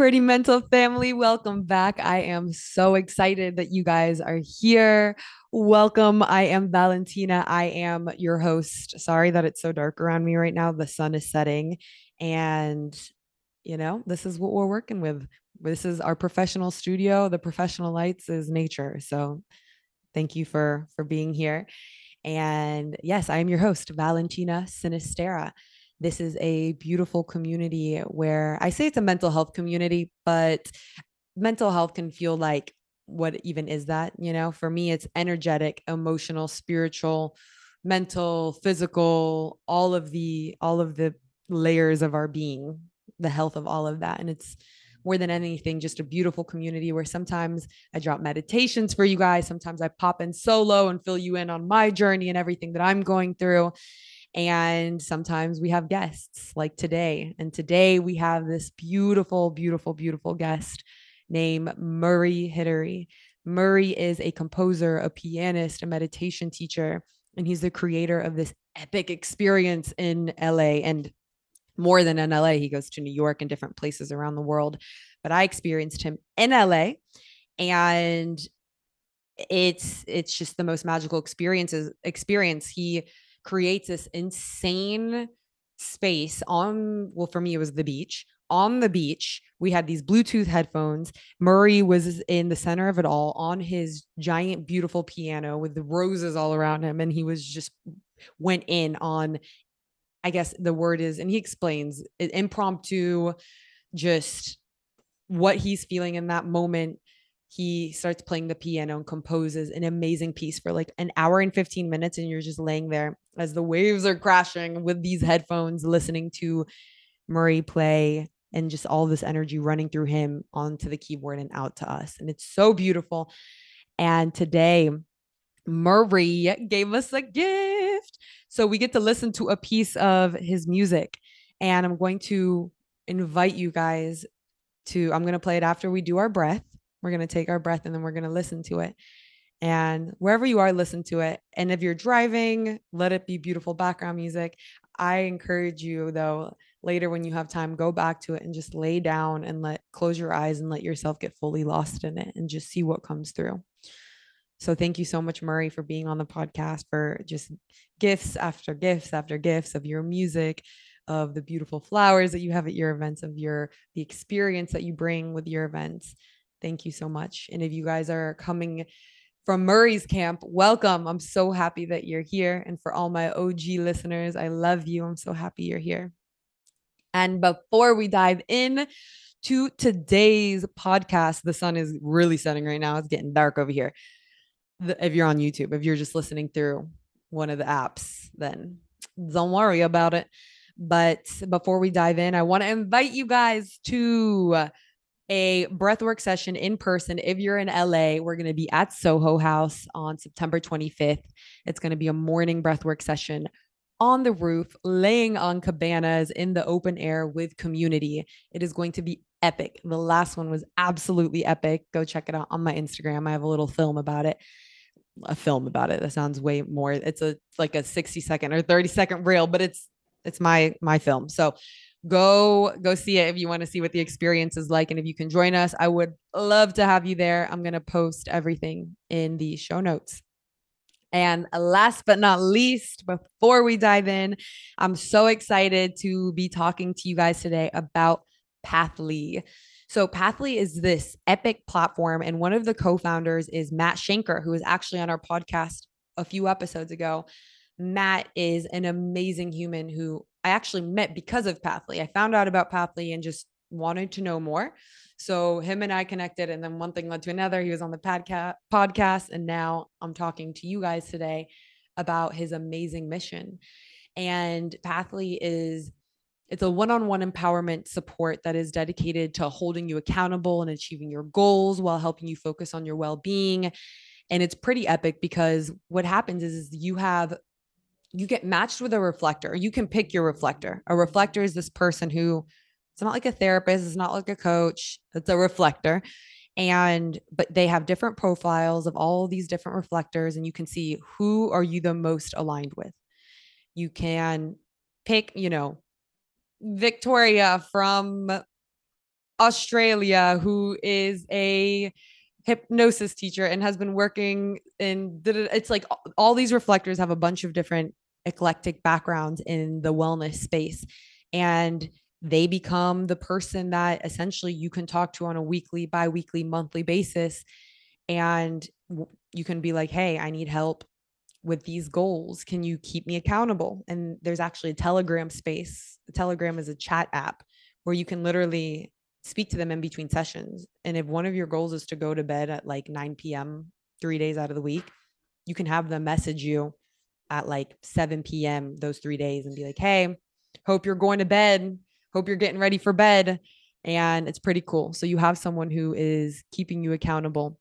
Pretty Mental family, welcome back. I am so excited that you guys are here. Welcome. I am Valentina. I am your host. Sorry that it's so dark around me right now. The sun is setting, and you know, this is what we're working with. This is our professional studio. The professional lights is nature. So, thank you for for being here. And yes, I am your host, Valentina Sinistera. This is a beautiful community where I say it's a mental health community, but mental health can feel like what even is that? You know, for me, it's energetic, emotional, spiritual, mental, physical, all of the all of the layers of our being, the health of all of that. And it's more than anything, just a beautiful community where sometimes I drop meditations for you guys. Sometimes I pop in solo and fill you in on my journey and everything that I'm going through. And sometimes we have guests like today. And today we have this beautiful, beautiful, beautiful guest named Murray Hidary. Murray is a composer, a pianist, a meditation teacher, and he's the creator of this epic experience in LA and more than in LA. He goes to New York and different places around the world. But I experienced him in LA and it's it's just the most magical experiences experience. He creates this insane space on well for me it was the beach. On the beach we had these bluetooth headphones. Murray was in the center of it all on his giant beautiful piano with the roses all around him and he was just went in on i guess the word is and he explains impromptu just what he's feeling in that moment he starts playing the piano and composes an amazing piece for like an hour and 15 minutes and you're just laying there as the waves are crashing with these headphones listening to Murray play and just all this energy running through him onto the keyboard and out to us and it's so beautiful. And today Murray gave us a gift. So we get to listen to a piece of his music and I'm going to invite you guys to I'm going to play it after we do our breath we're going to take our breath and then we're going to listen to it. And wherever you are, listen to it. And if you're driving, let it be beautiful background music. I encourage you, though, later when you have time, go back to it and just lay down and let close your eyes and let yourself get fully lost in it and just see what comes through. So thank you so much, Murray, for being on the podcast, for just gifts after gifts after gifts of your music, of the beautiful flowers that you have at your events, of your the experience that you bring with your events. Thank you so much. And if you guys are coming from Murray's camp, welcome. I'm so happy that you're here. And for all my OG listeners, I love you. I'm so happy you're here. And before we dive in to today's podcast, the sun is really setting right now. It's getting dark over here. If you're on YouTube, if you're just listening through one of the apps, then don't worry about it. But before we dive in, I want to invite you guys to a breathwork session in person. If you're in LA, we're going to be at Soho House on September 25th. It's going to be a morning breathwork session on the roof, laying on cabanas in the open air with community. It is going to be epic. The last one was absolutely epic. Go check it out on my Instagram. I have a little film about it. A film about it. That sounds way more. It's a like a 60 second or 30 second reel, but it's it's my my film. So go go see it if you want to see what the experience is like and if you can join us i would love to have you there i'm going to post everything in the show notes and last but not least, before we dive in, I'm so excited to be talking to you guys today about Pathly. So, Pathly is this epic platform, and one of the co founders is Matt Shanker, who was actually on our podcast a few episodes ago. Matt is an amazing human who I actually met because of Pathly. I found out about Pathly and just wanted to know more. So him and I connected, and then one thing led to another. He was on the podca- podcast, and now I'm talking to you guys today about his amazing mission. And Pathly is it's a one-on-one empowerment support that is dedicated to holding you accountable and achieving your goals while helping you focus on your well-being. And it's pretty epic because what happens is, is you have you get matched with a reflector. You can pick your reflector. A reflector is this person who it's not like a therapist, it's not like a coach, it's a reflector. And but they have different profiles of all these different reflectors and you can see who are you the most aligned with. You can pick, you know, Victoria from Australia who is a hypnosis teacher and has been working in it's like all these reflectors have a bunch of different eclectic backgrounds in the wellness space and they become the person that essentially you can talk to on a weekly bi-weekly monthly basis and you can be like hey i need help with these goals can you keep me accountable and there's actually a telegram space the telegram is a chat app where you can literally speak to them in between sessions. And if one of your goals is to go to bed at like 9 p.m., three days out of the week, you can have them message you at like 7 p.m. those three days and be like, hey, hope you're going to bed. Hope you're getting ready for bed. And it's pretty cool. So you have someone who is keeping you accountable.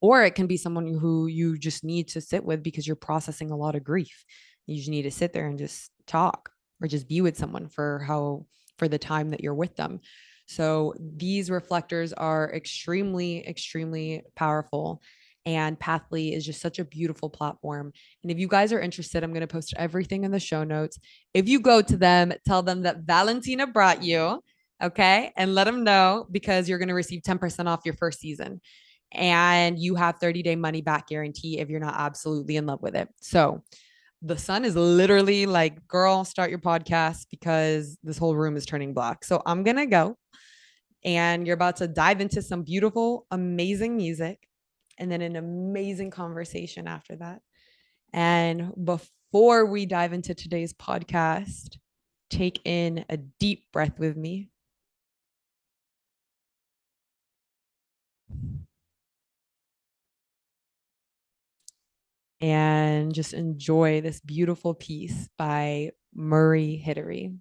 Or it can be someone who you just need to sit with because you're processing a lot of grief. You just need to sit there and just talk or just be with someone for how for the time that you're with them. So these reflectors are extremely, extremely powerful. And Pathly is just such a beautiful platform. And if you guys are interested, I'm going to post everything in the show notes. If you go to them, tell them that Valentina brought you. Okay. And let them know because you're going to receive 10% off your first season. And you have 30 day money back guarantee if you're not absolutely in love with it. So the sun is literally like, girl, start your podcast because this whole room is turning black. So I'm going to go and you're about to dive into some beautiful, amazing music and then an amazing conversation after that. And before we dive into today's podcast, take in a deep breath with me. And just enjoy this beautiful piece by Murray Hidary.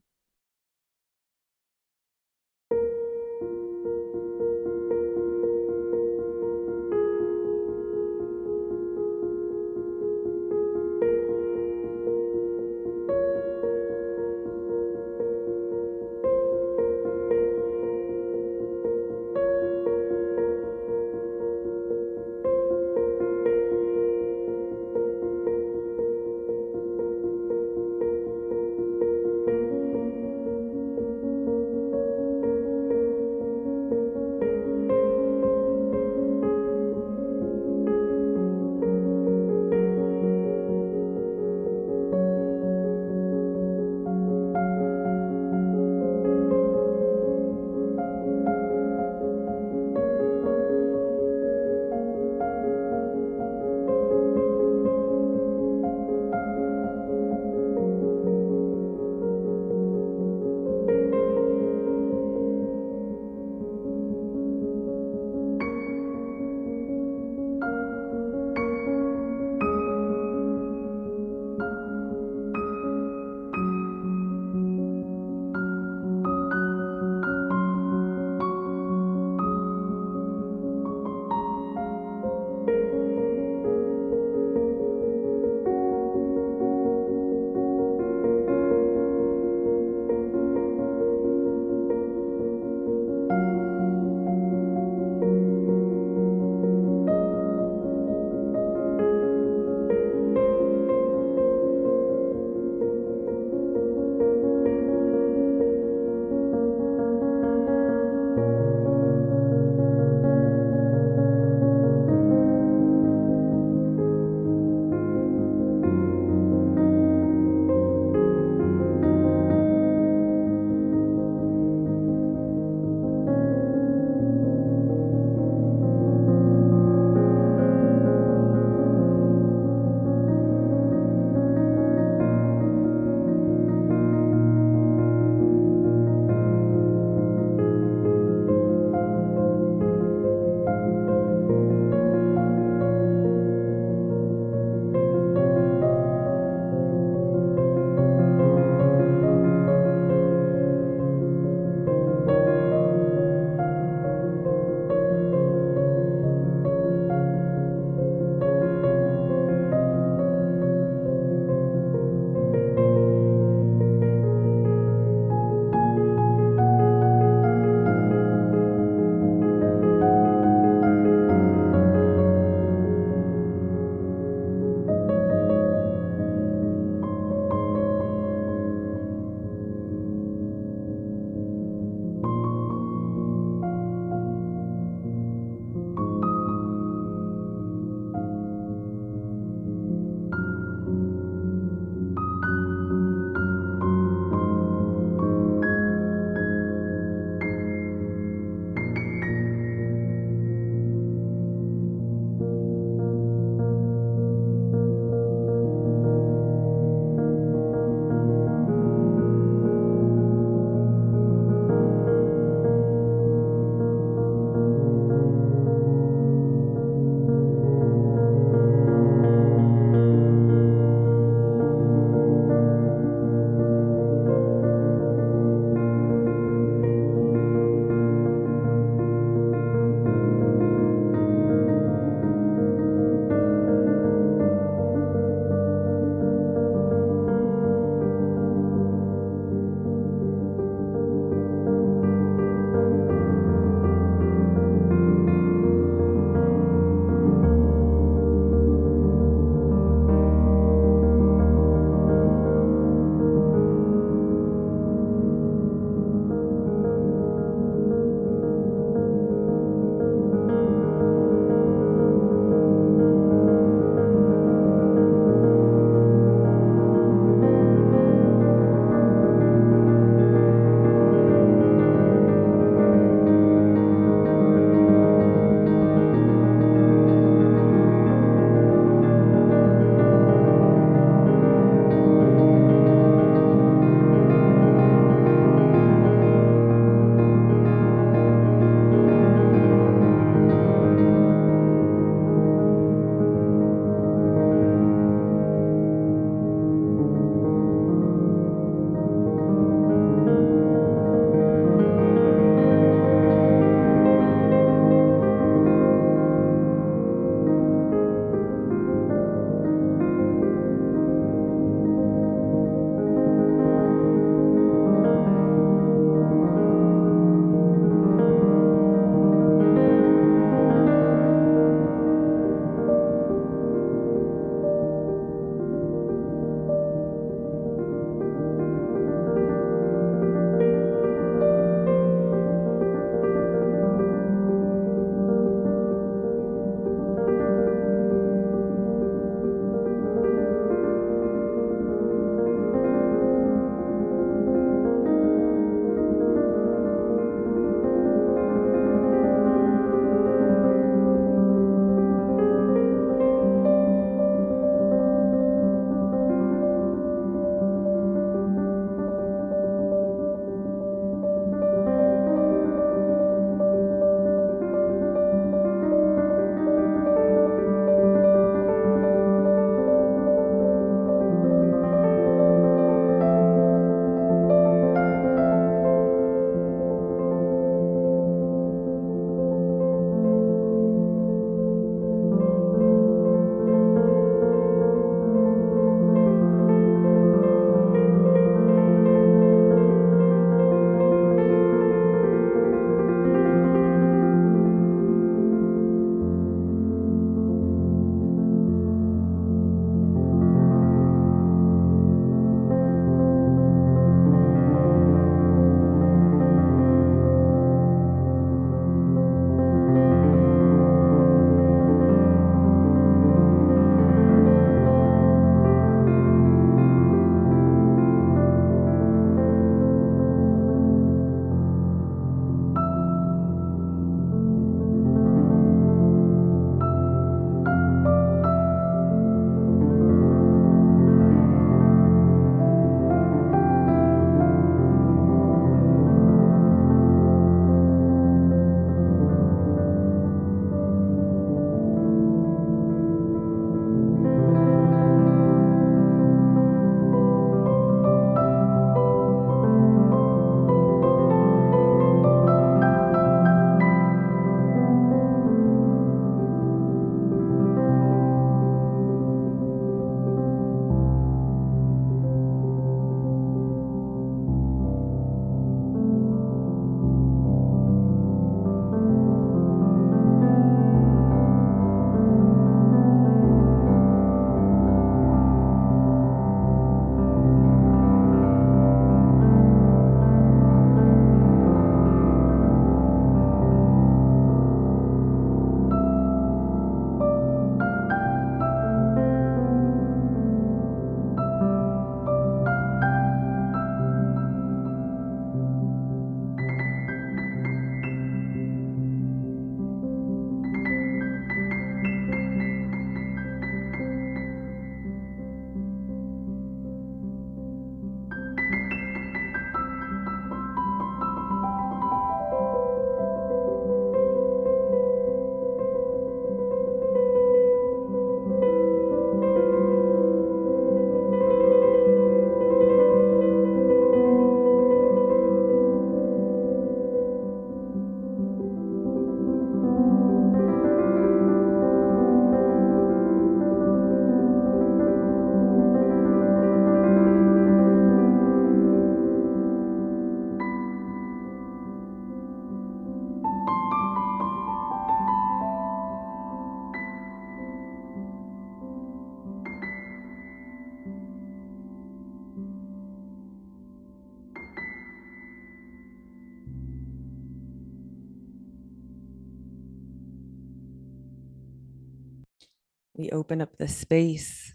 Open up the space,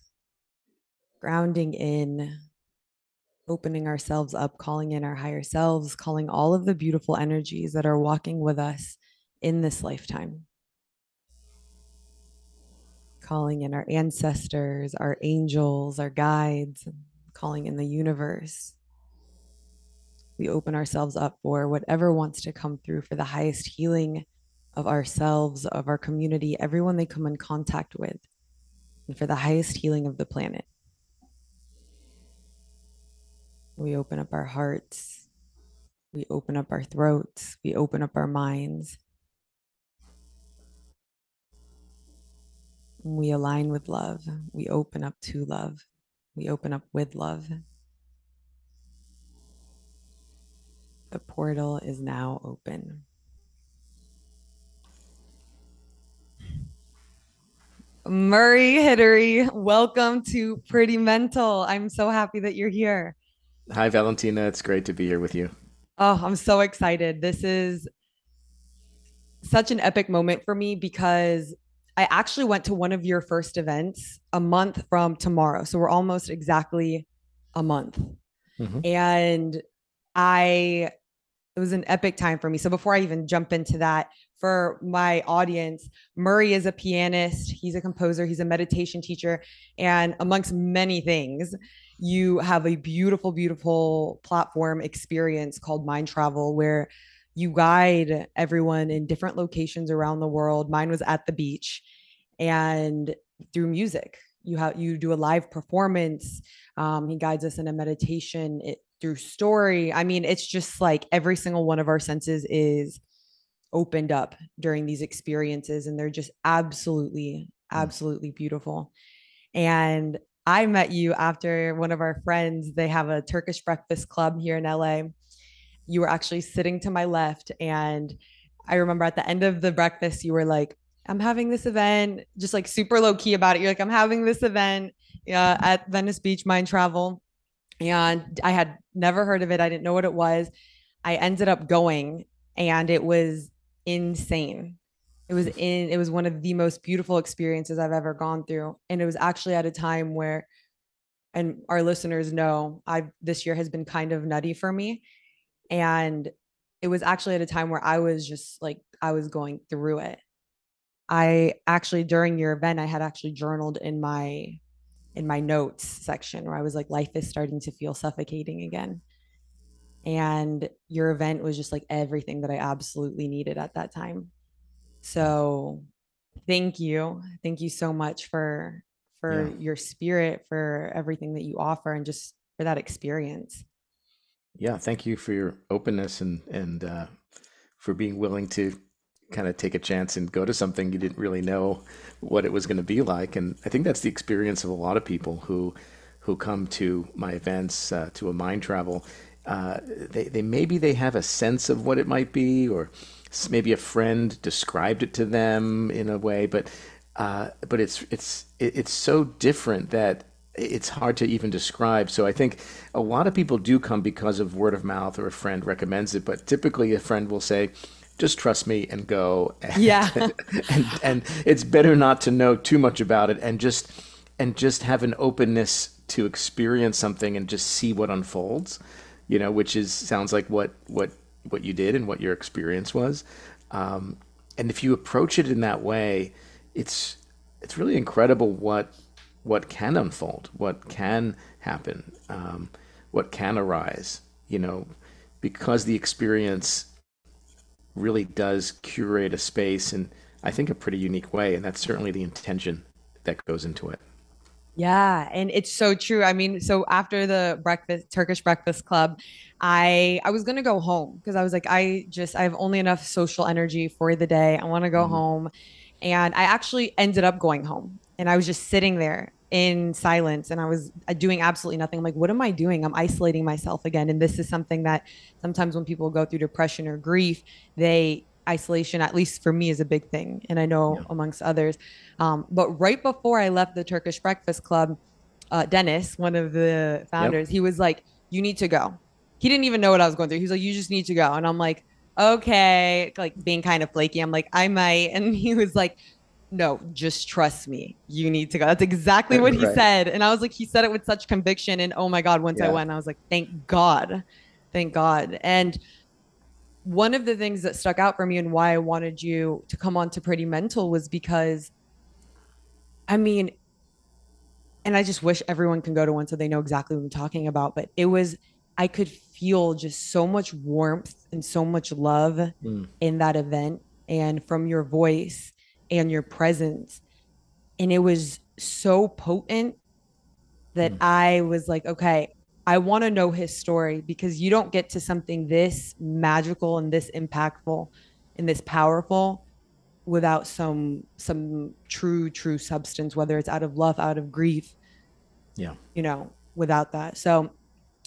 grounding in, opening ourselves up, calling in our higher selves, calling all of the beautiful energies that are walking with us in this lifetime. Calling in our ancestors, our angels, our guides, calling in the universe. We open ourselves up for whatever wants to come through for the highest healing of ourselves, of our community, everyone they come in contact with, and for the highest healing of the planet. We open up our hearts. We open up our throats. We open up our minds. We align with love. We open up to love. We open up with love. The portal is now open. Murray Hidary, welcome to Pretty Mental. I'm so happy that you're here. Hi, Valentina. It's great to be here with you. Oh, I'm so excited. This is such an epic moment for me because I actually went to one of your first events a month from tomorrow. So we're almost exactly a month. Mm-hmm. And I, it was an epic time for me. So before I even jump into that, for my audience, Murray is a pianist, he's a composer, he's a meditation teacher, and amongst many things, you have a beautiful, beautiful platform experience called Mind Travel where you guide everyone in different locations around the world. Mine was at the beach and through music. You have you do a live performance. Um, he guides us in a meditation it, through story. I mean, it's just like every single one of our senses is opened up during these experiences, and they're just absolutely, mm. absolutely beautiful. And I met you after one of our friends, they have a Turkish breakfast club here in LA. You were actually sitting to my left. And I remember at the end of the breakfast, you were like, I'm having this event, just like super low key about it. You're like, I'm having this event uh, at Venice Beach Mind Travel. And I had never heard of it. I didn't know what it was. I ended up going and it was insane. It was in it was one of the most beautiful experiences I've ever gone through. And it was actually at a time where and our listeners know I've this year has been kind of nutty for me. And it was actually at a time where I was just like I was going through it. I actually during your event I had actually journaled in my in my notes section where I was like life is starting to feel suffocating again. And your event was just like everything that I absolutely needed at that time. So thank you. Thank you so much for for yeah. your spirit, for everything that you offer and just for that experience. Yeah, thank you for your openness and and uh, for being willing to kind of take a chance and go to something you didn't really know what it was going to be like. And I think that's the experience of a lot of people who who come to my events uh, to a mind travel. Uh, they, they maybe they have a sense of what it might be, or maybe a friend described it to them in a way, but uh, but it's it's it's so different that it's hard to even describe. So I think a lot of people do come because of word of mouth or a friend recommends it, but typically a friend will say, "Just trust me and go." And, yeah, and and it's better not to know too much about it and just and just have an openness to experience something and just see what unfolds. You know, which is sounds like what what what you did and what your experience was. Um, and if you approach it in that way, it's it's really incredible what what can unfold, what can happen, um, what can arise. You know, because the experience really does curate a space in I think a pretty unique way, and that's certainly the intention that goes into it. Yeah, and it's so true. I mean, so after the breakfast Turkish breakfast club, I I was going to go home because I was like I just I have only enough social energy for the day. I want to go mm-hmm. home. And I actually ended up going home. And I was just sitting there in silence and I was uh, doing absolutely nothing. I'm like, what am I doing? I'm isolating myself again. And this is something that sometimes when people go through depression or grief, they isolation, at least for me, is a big thing. And I know yeah. amongst others. Um, but right before I left the Turkish Breakfast Club, uh, Dennis, one of the founders, yep. he was like, You need to go. He didn't even know what I was going through. He's like, You just need to go. And I'm like, Okay, like being kind of flaky. I'm like, I might. And he was like, no, just trust me. You need to go. That's exactly what he right. said. And I was like, he said it with such conviction. And oh my God, once yeah. I went, I was like, thank God. Thank God. And one of the things that stuck out for me and why I wanted you to come on to Pretty Mental was because, I mean, and I just wish everyone can go to one so they know exactly what I'm talking about. But it was, I could feel just so much warmth and so much love mm. in that event and from your voice and your presence. And it was so potent that mm. I was like, okay, I want to know his story because you don't get to something this magical and this impactful and this powerful without some some true true substance whether it's out of love out of grief yeah. you know without that. So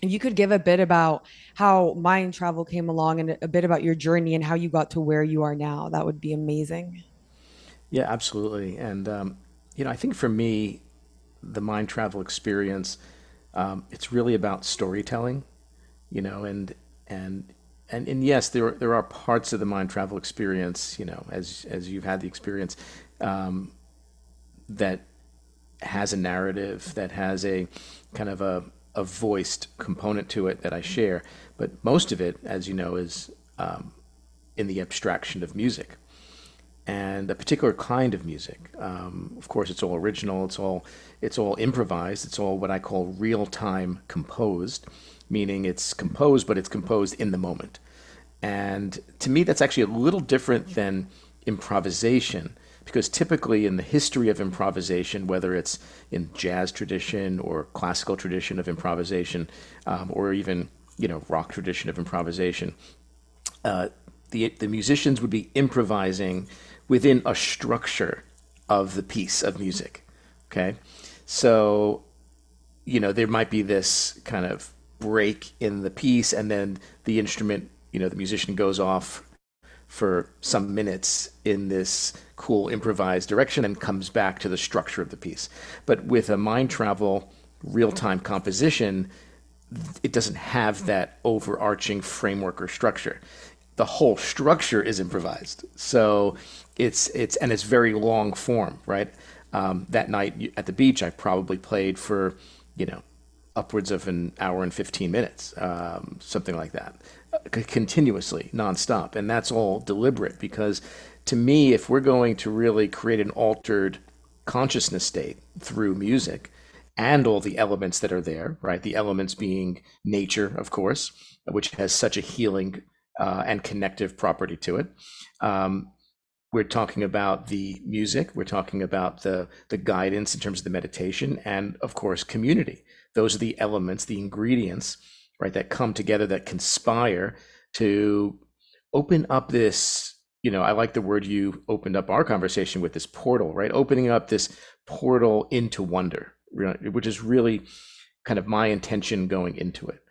you could give a bit about how mind travel came along and a bit about your journey and how you got to where you are now that would be amazing. Yeah, absolutely. And, um, you know, I think for me, the mind travel experience, um, it's really about storytelling, you know, and, and, and, and yes, there, there are parts of the mind travel experience, you know, as, as you've had the experience, um, that has a narrative, that has a kind of a, a voiced component to it that I share. But most of it, as you know, is um, in the abstraction of music and a particular kind of music. Um, of course, it's all original. It's all it's all improvised. It's all what I call real time composed, meaning it's composed, but it's composed in the moment. And to me, that's actually a little different than improvisation, because typically in the history of improvisation, whether it's in jazz tradition or classical tradition of improvisation, um, or even you know rock tradition of improvisation, uh, the the musicians would be improvising within a structure of the piece of music. Okay. So, you know, there might be this kind of break in the piece, and then the instrument, you know, the musician goes off for some minutes in this cool improvised direction and comes back to the structure of the piece. But with a mind travel real time composition, it doesn't have that overarching framework or structure. The whole structure is improvised. So it's it's and it's very long form, right? Um, that night at the beach, I probably played for you know upwards of an hour and 15 minutes, um, something like that, uh, continuously, nonstop. And that's all deliberate because to me, if we're going to really create an altered consciousness state through music and all the elements that are there, right? The elements being nature, of course, which has such a healing uh, and connective property to it. Um, we're talking about the music we're talking about the the guidance in terms of the meditation and of course community. Those are the elements the ingredients right that come together that conspire to open up this you know i like the word you opened up our conversation with this portal right? Opening up this portal into wonder which is really kind of my intention going into it.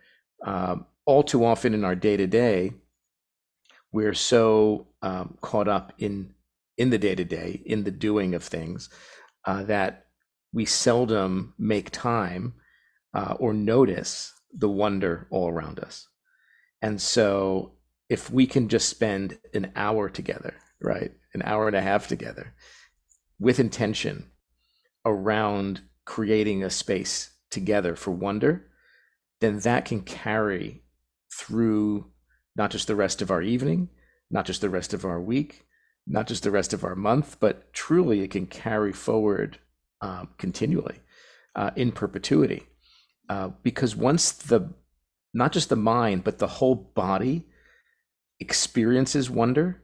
Um, all too often in our day to day we're so um, caught up in in the day to day, in the doing of things, uh, that we seldom make time uh, or notice the wonder all around us. And so, if we can just spend an hour together, right, an hour and a half together, with intention around creating a space together for wonder, then that can carry through not just the rest of our evening, not just the rest of our week, not just the rest of our month, but truly it can carry forward um, continually uh, in perpetuity. Uh, because once the, not just the mind, but the whole body experiences wonder,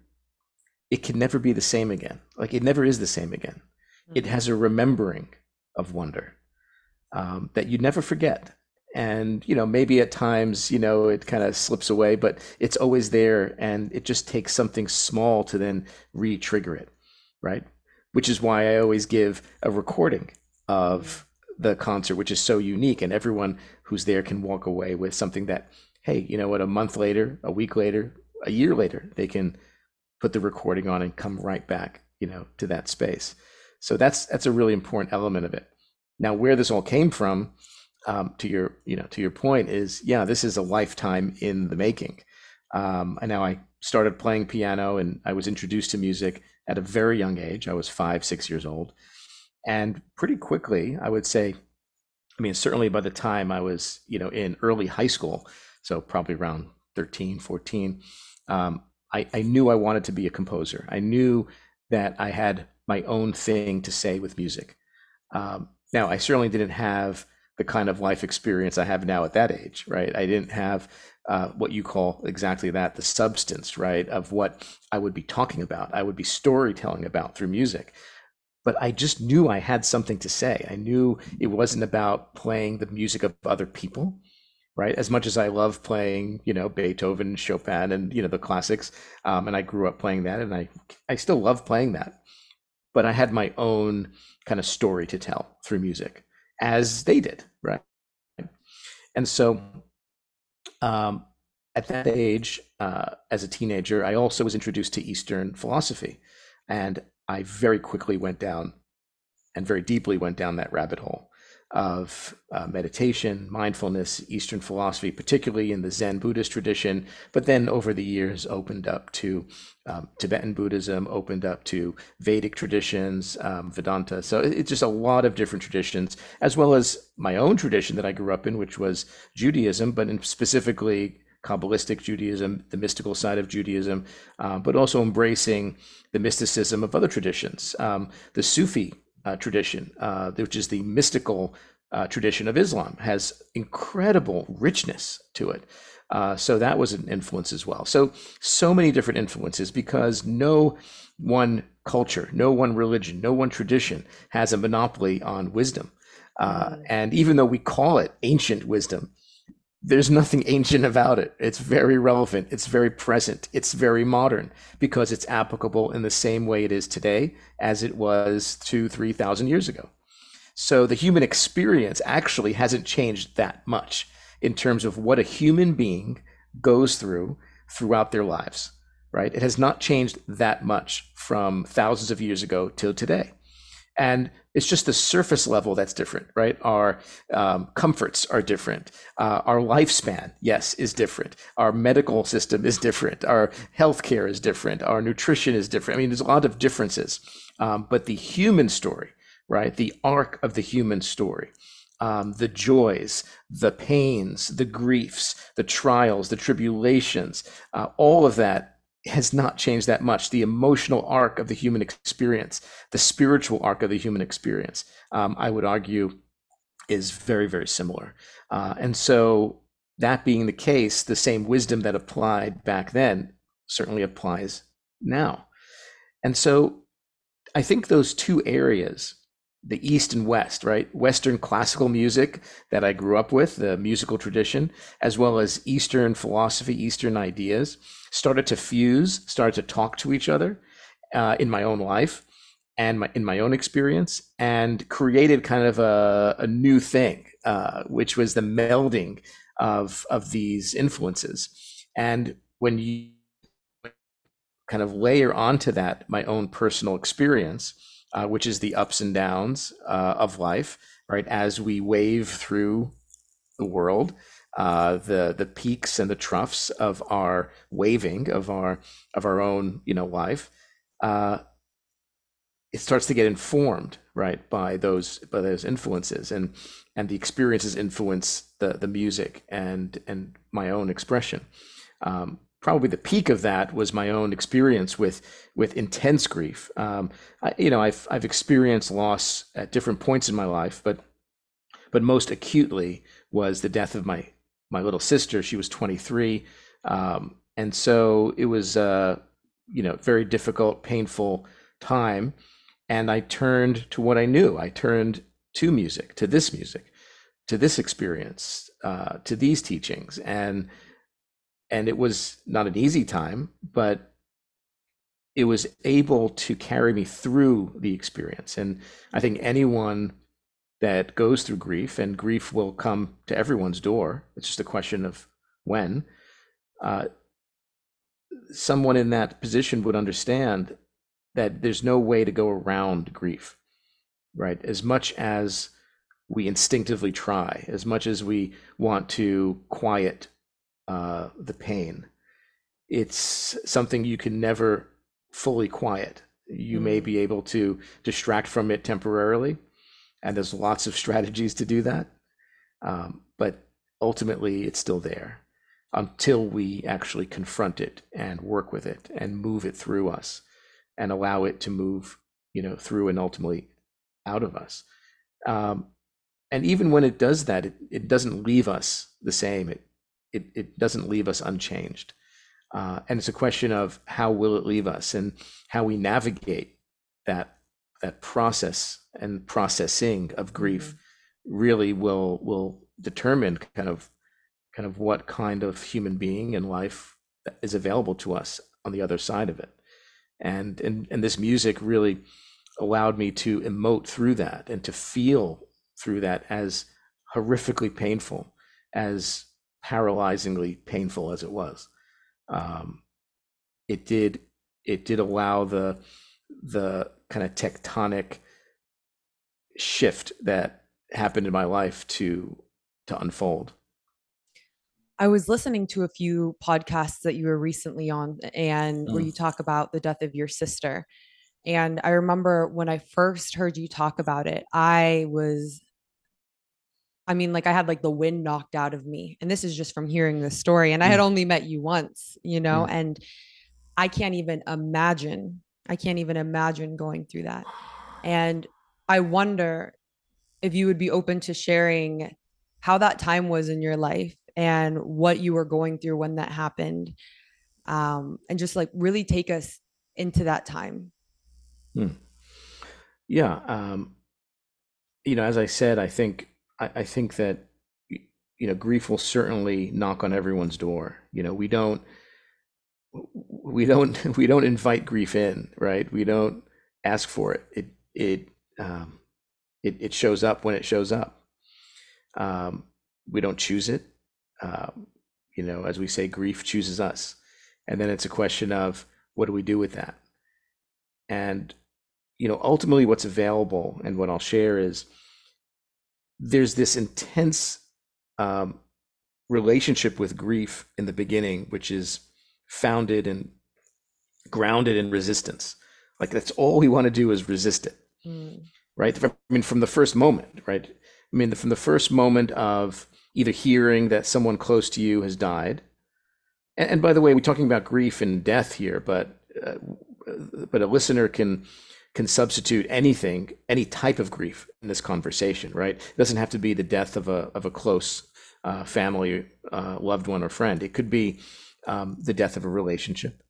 it can never be the same again. Like it never is the same again. Mm-hmm. It has a remembering of wonder um, that you never forget and you know maybe at times you know it kind of slips away but it's always there and it just takes something small to then re-trigger it right? Which is why i always give a recording of the concert which is so unique and everyone who's there can walk away with something that hey you know what a month later a week later a year later they can put the recording on and come right back you know to that space. So that's that's a really important element of it. Now where this all came from um, to your you know to your point is yeah this is a lifetime in the making um, and now i started playing piano and I was introduced to music at a very young age. I was five, six years old. And pretty quickly, I would say, I mean, certainly by the time I was, you know, in early high school, so probably around 13, 14, um, I, I knew I wanted to be a composer. I knew that I had my own thing to say with music. Um, now, I certainly didn't have the kind of life experience I have now at that age, right? I didn't have uh, what you call exactly that the substance, right, of what I would be talking about. I would be storytelling about through music. But I just knew I had something to say. I knew it wasn't about playing the music of other people, right? As much as I love playing, you know, Beethoven, Chopin, and you know the classics, um, and I grew up playing that, and I I still love playing that. But I had my own kind of story to tell through music, as they did, right? And so, um, at that age, uh, as a teenager, I also was introduced to Eastern philosophy, and I very quickly went down, and very deeply went down that rabbit hole of uh, meditation, mindfulness, Eastern philosophy, particularly in the Zen Buddhist tradition, but then over the years opened up to um, Tibetan Buddhism, opened up to Vedic traditions, um, Vedanta. So it's just a lot of different traditions, as well as my own tradition that I grew up in, which was Judaism, but in specifically Kabbalistic Judaism, the mystical side of Judaism, uh, but also embracing the mysticism of other traditions. Um, the Sufi uh, tradition, uh, which is the mystical uh, tradition of Islam, has incredible richness to it. Uh, so that was an influence as well. So, so many different influences because no one culture, no one religion, no one tradition has a monopoly on wisdom. Uh, mm. and even though we call it ancient wisdom, there's nothing ancient about it. It's very relevant. It's very present. It's very modern because it's applicable in the same way it is today as it was two, 3,000 years ago. So the human experience actually hasn't changed that much in terms of what a human being goes through throughout their lives, right? It has not changed that much from thousands of years ago till today. And it's just the surface level that's different, right? Our um, comforts are different. Uh, our lifespan, yes, is different. Our medical system is different. Our healthcare is different. Our nutrition is different. I mean, there's a lot of differences. Um, but the human story, right? The arc of the human story, um, the joys, the pains, the griefs, the trials, the tribulations, uh, all of that has not changed that much. The emotional arc of the human experience, the spiritual arc of the human experience, um, I would argue, is very, very similar. Uh, and so, that being the case, the same wisdom that applied back then certainly applies now. And so, I think those two areas the East and West, right? Western classical music that I grew up with, the musical tradition, as well as Eastern philosophy, Eastern ideas, started to fuse, started to talk to each other uh, in my own life and my, in my own experience, and created kind of a, a new thing, uh, which was the melding of of these influences. And when you kind of layer onto that my own personal experience, uh, which is the ups and downs uh, of life, right? As we wave through the world, uh, the the peaks and the troughs of our waving of our of our own you know life, uh, it starts to get informed right by those by those influences and and the experiences influence the the music and and my own expression. Um, probably the peak of that was my own experience with with intense grief. Um, I, you know, I've I've experienced loss at different points in my life, but but most acutely was the death of my my little sister. She was 23, um, and so it was uh, you know very difficult, painful time. And I turned to what I knew. I turned to music, to this music, to this experience, uh, to these teachings, and and it was not an easy time, but it was able to carry me through the experience. And I think anyone that goes through grief, and grief will come to everyone's door, it's just a question of when. Uh, someone in that position would understand that there's no way to go around grief, right? As much as we instinctively try, as much as we want to quiet uh, the pain. it's something you can never fully quiet. You may Mm. be able to distract from it temporarily, and there's lots of strategies to do that. Um, but ultimately, it's still there until we actually confront it and work with it and move it through us and allow it to move, you know, through and ultimately out of us. Um, and even when it does that, it, it doesn't leave us the same. It, it, it doesn't leave us unchanged. Uh, and it's a question of how will it leave us and how we navigate that that process and processing of grief really will will determine kind of kind of what kind of human being and life is available to us on the other side of it. And and and this music really allowed me to emote through that and to feel through that as horrifically painful, as paralyzingly painful as it was. Um, it did it did allow the the kind of tectonic shift that happened in my life to to unfold. I was listening to a few podcasts that you were recently on and where Mm. you talk about the death of your sister. And I remember when I first heard you talk about it, I was I mean, like I had like the wind knocked out of me. And this is just from hearing this story. And I had Mm. only met you once, you know, Mm. and I can't even imagine. I can't even imagine going through that. And I wonder if you would be open to sharing how that time was in your life and what you were going through when that happened. Um, and just like really take us into that time. Yeah, um, you know, as I said, I think I, I think that you know grief will certainly knock on everyone's door. You know, we don't we don't we don't invite grief in, right? We don't ask for it. It it um, it, it shows up when it shows up. Um, we don't choose it. Um, you know, as we say, grief chooses us, and then it's a question of what do we do with that. And you know, ultimately, what's available and what I'll share is there's this intense um, relationship with grief in the beginning, which is founded and grounded in resistance. Like that's all we want to do is resist it, Mm, right? From- I mean, from the first moment, right? I mean, from the first moment of either hearing that someone close to you has died, and, and by the way, we're talking about grief and death here, but uh, but a listener can can substitute anything, any type of grief in this conversation, right? It doesn't have to be the death of a of a close uh, family, uh, loved one, or friend. It could be um, the death of a relationship.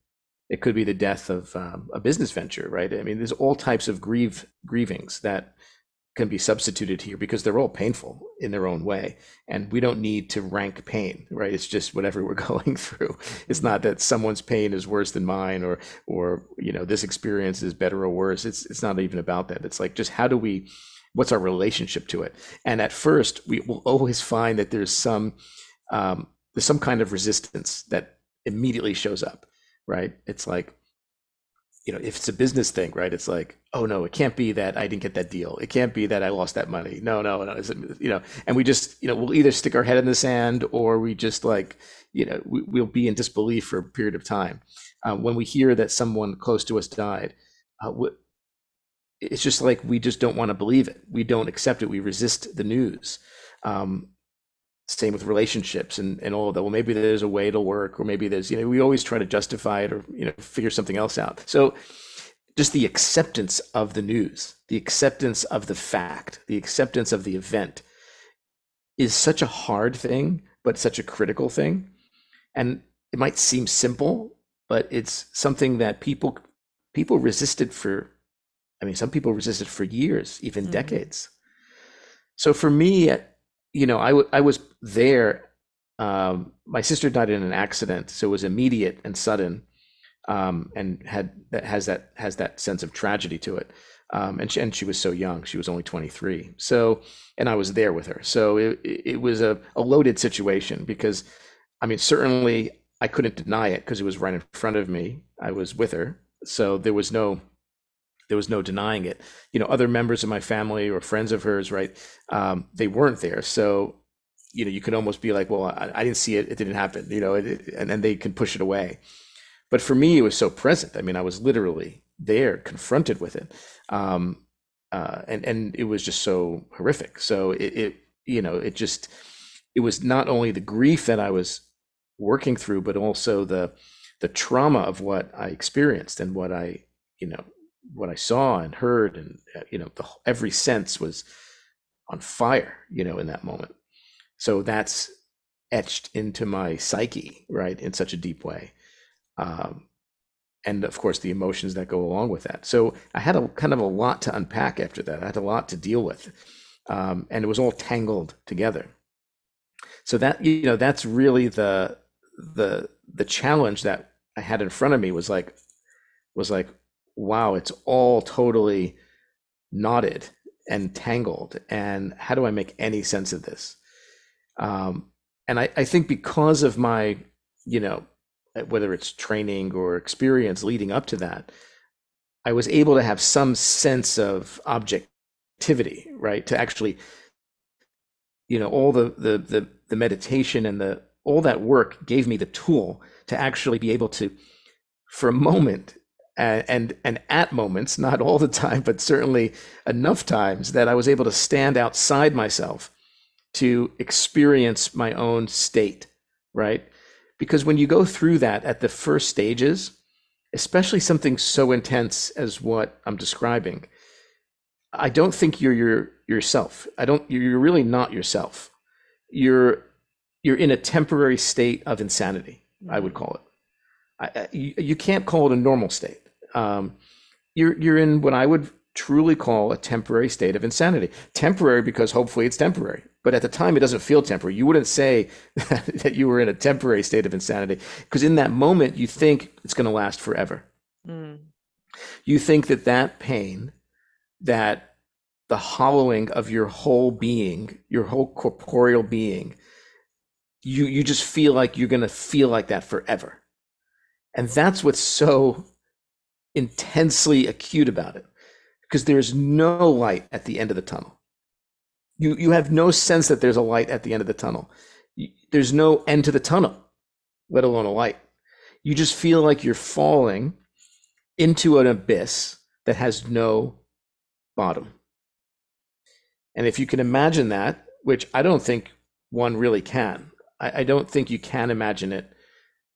It could be the death of um, a business venture, right? I mean, there's all types of grieve grievings that can be substituted here because they're all painful in their own way, and we don't need to rank pain, right? It's just whatever we're going through. It's not that someone's pain is worse than mine, or or you know this experience is better or worse. It's it's not even about that. It's like just how do we, what's our relationship to it? And at first, we will always find that there's some um, there's some kind of resistance that immediately shows up, right? It's like you know, if it's a business thing, right? It's like, oh no, it can't be that I didn't get that deal. It can't be that I lost that money. No, no, no. It, you know, and we just, you know, we'll either stick our head in the sand or we just like, you know, we, we'll be in disbelief for a period of time. Uh, when we hear that someone close to us died, uh, it's just like we just don't want to believe it. We don't accept it. We resist the news. Um, same with relationships and, and all of that. Well, maybe there's a way it'll work, or maybe there's, you know, we always try to justify it or, you know, figure something else out. So just the acceptance of the news, the acceptance of the fact, the acceptance of the event is such a hard thing, but such a critical thing. And it might seem simple, but it's something that people people resisted for I mean, some people resisted for years, even Mhm. decades. So for me, you know, I, w- I was there. Um, my sister died in an accident, so it was immediate and sudden, um, and had that has that has that sense of tragedy to it. Um, and she, and she was so young; she was only 23. So, and I was there with her. So it it was a, a loaded situation because, I mean, certainly I couldn't deny it because it was right in front of me. I was with her, so there was no there was no denying it. You know, other members of my family or friends of hers, right? Um, they weren't there, so you know, you could almost be like, "Well, I, I didn't see it; it didn't happen," you know, it, it- and then they can push it away. but for me, it was so present. I mean, I was literally there, confronted with it, um, uh, and and it was just so horrific. So it, it, you know, it just it was not only the grief that I was working through, but also the the trauma of what I experienced and what I, you know, what I saw and heard, and uh, you know, the, every sense was on fire, you know, in that moment. So that's etched into my psyche, right, in such a deep way. Um, and of course, the emotions that go along with that. So I had a kind of a lot to unpack after that. I had a lot to deal with, um, and it was all tangled together. So that you know, that's really the the the challenge that I had in front of me was like was like, wow, it's all totally knotted and tangled, and how do I make any sense of this? Um, and I, I think because of my, you know, whether it's training or experience leading up to that, I was able to have some sense of objectivity, right? To actually, you know, all the the the, the meditation and the all that work gave me the tool to actually be able to, for a moment, and, and and at moments, not all the time, but certainly enough times that I was able to stand outside myself to experience my own state, right? Because when you go through that at the first stages, especially something so intense as what I'm describing, I don't think you're your yourself. I don't you're really not yourself. You're you're in a temporary state of insanity, I would call it. I, you, you can't call it a normal state. Um, you're you're in what I would truly call a temporary state of insanity. Temporary because hopefully it's temporary, but at the time it doesn't feel temporary. You wouldn't say that you were in a temporary state of insanity because in that moment you think it's going to last forever. Mm. You think that that pain, that the hollowing of your whole being, your whole corporeal being, you you just feel like you're going to feel like that forever. And that's what's so intensely acute about it because there's no light at the end of the tunnel. You, you have no sense that there's a light at the end of the tunnel. There's no end to the tunnel, let alone a light. You just feel like you're falling into an abyss that has no bottom. And if you can imagine that, which I don't think one really can, I, I don't think you can imagine it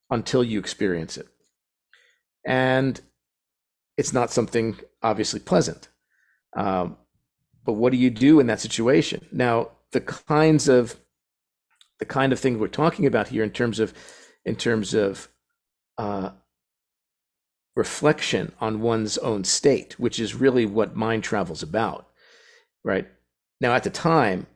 until you experience it. And it's not something obviously pleasant. Um, but what do you do in that situation? Now, the kinds of the kind of things we're talking about here in terms of in terms of uh, reflection on one's own state, which is really what mind travel's about, right? Now, at the time,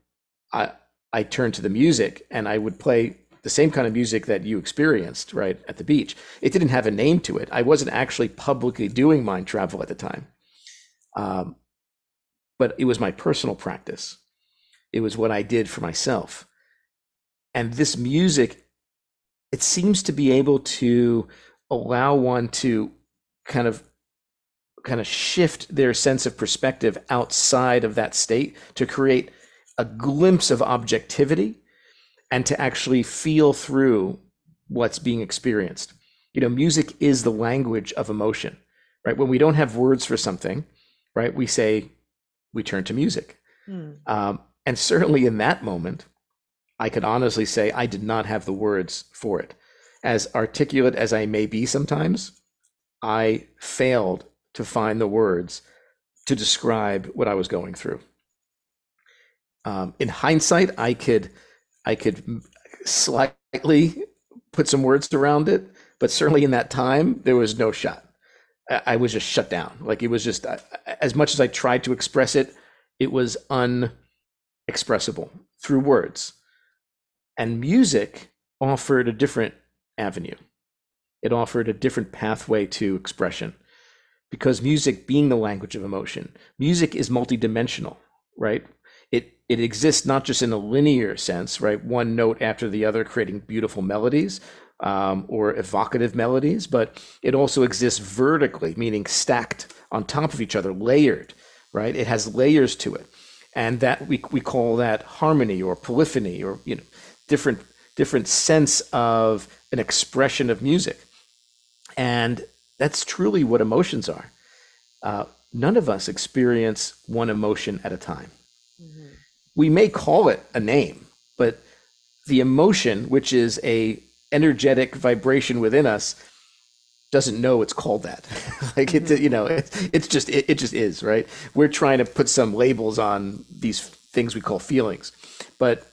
I I turned to the music and I would play the same kind of music that you experienced right at the beach. It didn't have a name to it. I wasn't actually publicly doing mind travel at the time, um, but it was my personal practice. It was what I did for myself, and this music, it seems to be able to allow one to kind of kind of shift their sense of perspective outside of that state to create a glimpse of objectivity and to actually feel through what's being experienced. You know, music is the language of emotion, right? When we don't have words for something, right, we say, we turn to music. Mm. Um, and certainly in that moment, I could honestly say I did not have the words for it. As articulate as I may be sometimes, I failed to find the words to describe what I was going through. Um, in hindsight, I could I could slightly put some words around it, but certainly in that time, there was no shot. I was just shut down. Like it was just as much as I tried to express it, it was unexpressible through words. And music offered a different avenue. It offered a different pathway to expression because music being the language of emotion, music is multidimensional, right? It it exists not just in a linear sense, right? One note after the other, creating beautiful melodies um, or evocative melodies, but it also exists vertically, meaning stacked on top of each other, layered, right? It has layers to it. And that we, we call that harmony or polyphony or, you know, different, different sense of an expression of music. And that's truly what emotions are. Uh, none of us experience one emotion at a time. Mm-hmm. We may call it a name, but the emotion, which is a energetic vibration within us, doesn't know it's called that. like mm-hmm. it, you know, it, it's just it, it just is right. We're trying to put some labels on these things we call feelings, but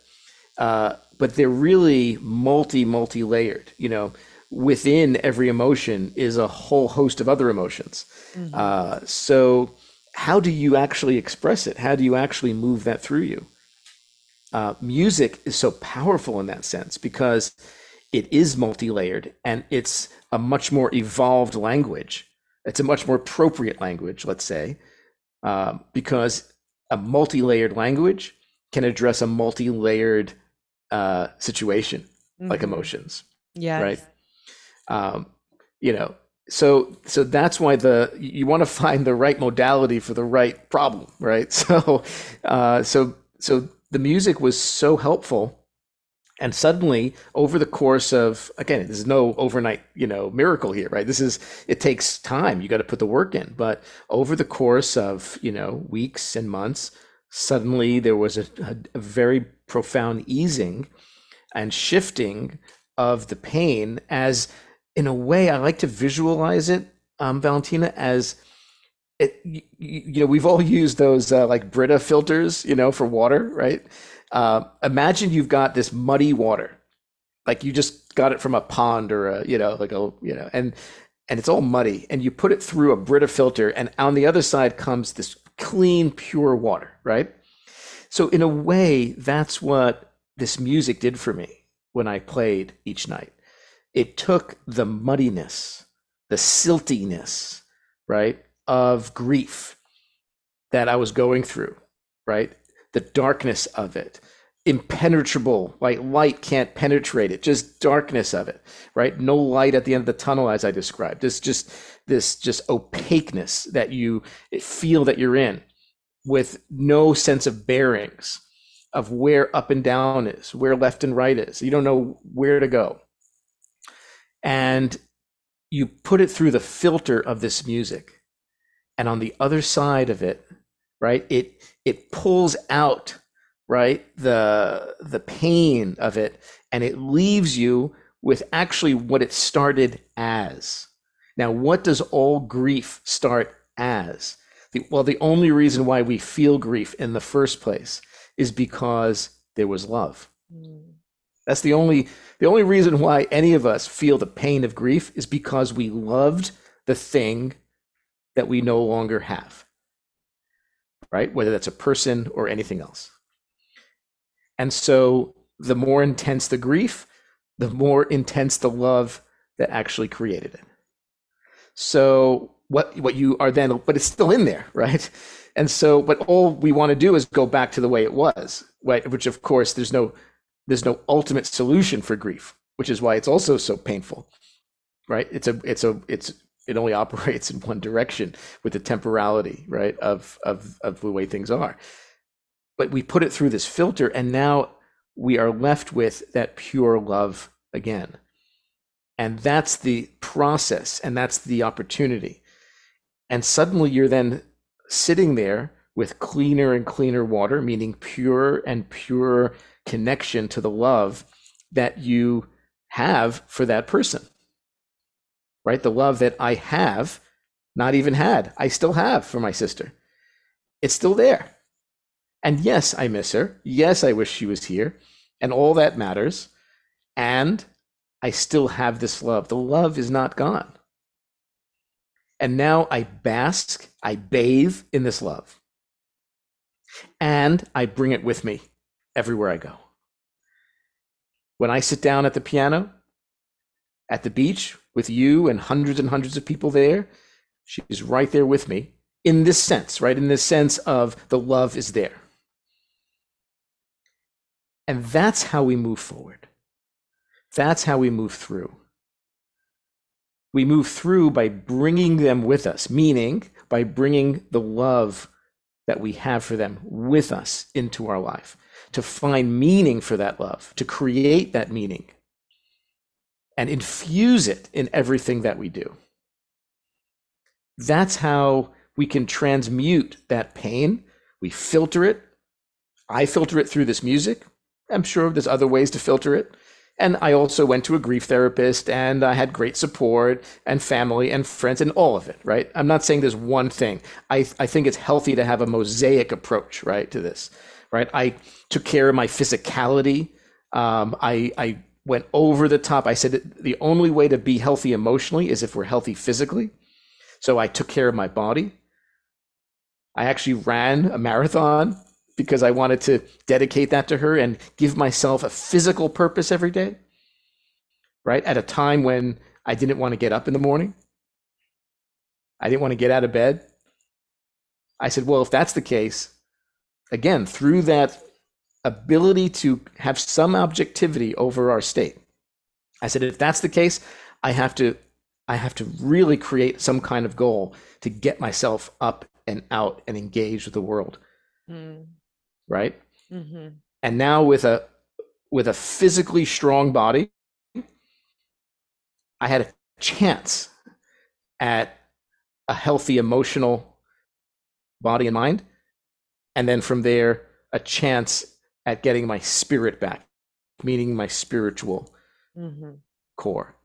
uh, but they're really multi multi layered. You know, within every emotion is a whole host of other emotions. Mm-hmm. Uh, so how do you actually express it? How do you actually move that through you? Uh, music is so powerful in that sense because it is multi-layered and it's a much more evolved language. It's a much more appropriate language, let's say, uh, because a multi-layered language can address a multi-layered uh, situation mm-hmm. like emotions. Yeah. Right. Um, you know, so so that's why the you want to find the right modality for the right problem, right? So uh, so so the music was so helpful and suddenly over the course of again there's no overnight you know miracle here right this is it takes time you got to put the work in but over the course of you know weeks and months suddenly there was a, a, a very profound easing and shifting of the pain as in a way i like to visualize it um, valentina as it, you, you know, we've all used those uh, like Brita filters, you know, for water, right? Uh, imagine you've got this muddy water, like you just got it from a pond or a, you know, like a, you know, and and it's all muddy, and you put it through a Brita filter, and on the other side comes this clean, pure water, right? So in a way, that's what this music did for me when I played each night. It took the muddiness, the siltiness, right? of grief that I was going through, right? The darkness of it, impenetrable, like light can't penetrate it, just darkness of it, right? No light at the end of the tunnel, as I described. This just this just opaqueness that you feel that you're in with no sense of bearings of where up and down is, where left and right is. You don't know where to go. And you put it through the filter of this music. And on the other side of it right it it pulls out right the the pain of it and it leaves you with actually what it started as. Now what does all grief start as? The, well the only reason why we feel grief in the first place is because there was love. Mm. That's the only the only reason why any of us feel the pain of grief is because we loved the thing that we no longer have, right? Whether that's a person or anything else. And so the more intense the grief, the more intense the love that actually created it. So what what you are then, but it's still in there, right? And so, but all we want to do is go back to the way it was, right? Which of course there's no there's no ultimate solution for grief, which is why it's also so painful, right? It's a it's a it's it only operates in one direction with the temporality, right, of of of the way things are. But we put it through this filter, and now we are left with that pure love again. And that's the process, and that's the opportunity. And suddenly you're then sitting there with cleaner and cleaner water, meaning pure and pure connection to the love that you have for that person right? The love that I have not even had, I still have for my sister. It's still there. And yes, I miss her. Yes, I wish she was here. And all that matters. And I still have this love. The love is not gone. And now I bask, I bathe in this love. And I bring it with me everywhere I go. When I sit down at the piano, at the beach, with you and hundreds and hundreds of people there. She's right there with me in this sense, right? In this sense of the love is there. And that's how we move forward. That's how we move through. We move through by bringing them with us, meaning by bringing the love that we have for them with us into our life, to find meaning for that love, to create that meaning and infuse it in everything that we do. That's how we can transmute that pain. We filter it. I filter it through this music. I'm sure there's other ways to filter it. And I also went to a grief therapist and I had great support and family and friends and all of it, right? I'm not saying there's one thing. I, I think it's healthy to have a mosaic approach, right, to this, right? I took care of my physicality. Um, I, I went over the top. I said the only way to be healthy emotionally is if we're healthy physically. So I took care of my body. I actually ran a marathon because I wanted to dedicate that to her and give myself a physical purpose every day, right? At a time when I didn't want to get up in the morning, I didn't want to get out of bed. I said, well, if that's the case, again, through that ability to have some objectivity over our state, I said, if that's the case, I have to I have to really create some kind of goal to get myself up and out and engage with the world. Mm. Right? Mm-hmm. And now with a with a physically strong body, I had a chance at a healthy emotional body and mind. And then from there, a chance at getting my spirit back, meaning my spiritual mm-hmm. core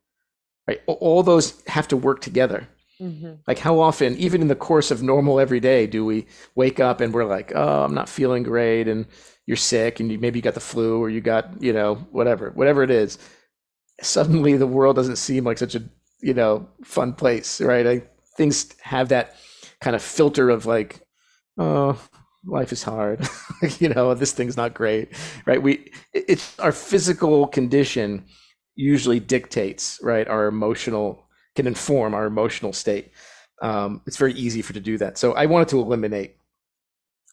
right all those have to work together mm-hmm. like how often even in the course of normal every day do we wake up and we're like oh i'm not feeling great and you're sick and you, maybe you got the flu or you got you know whatever whatever it is suddenly the world doesn't seem like such a you know fun place right I, things have that kind of filter of like oh life is hard you know this thing's not great right? We it's our physical condition usually dictates right our emotional can inform our emotional state. Um, it's very easy for to do that. So i wanted to eliminate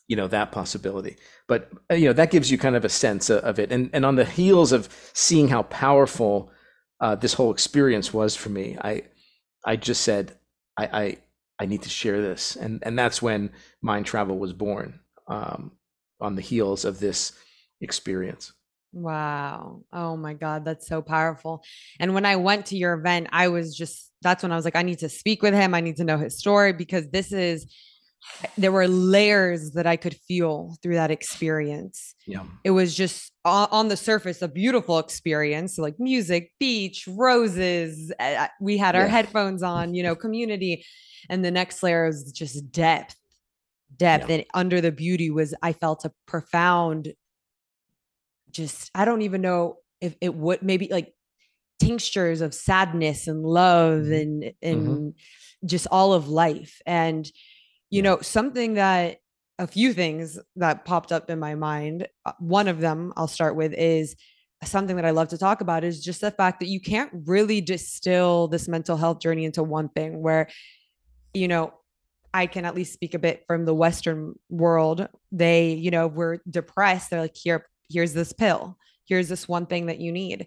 you know that possibility. But uh, you know that gives you kind of a sense of it. And and on the heels of seeing how powerful uh, this whole experience was for me i i just said i i, I need to share this. And and that's when mind travel was born um, on the heels of this experience Wow. Oh my God. That's so powerful. And when I went to your event, I was just, that's when I was like, I need to speak with him. I need to know his story because this is, there were layers that I could feel through that experience. Yeah. It was just on the surface a beautiful experience, like music, beach, roses. We had our yeah. headphones on, you know, community. And the next layer is just depth depth yeah. and under the beauty was i felt a profound just I don't even know if it would maybe like tinctures of sadness and love mm-hmm. and and mm-hmm. just all of life and you yeah. know something that a few things that popped up in my mind uh, one of them I'll start with is something that I love to talk about is just the fact that you can't really distill this mental health journey into one thing where you know I can at least speak a bit from the Western world. They, you know, were depressed. They're like, here, here's this pill here's this one thing that you need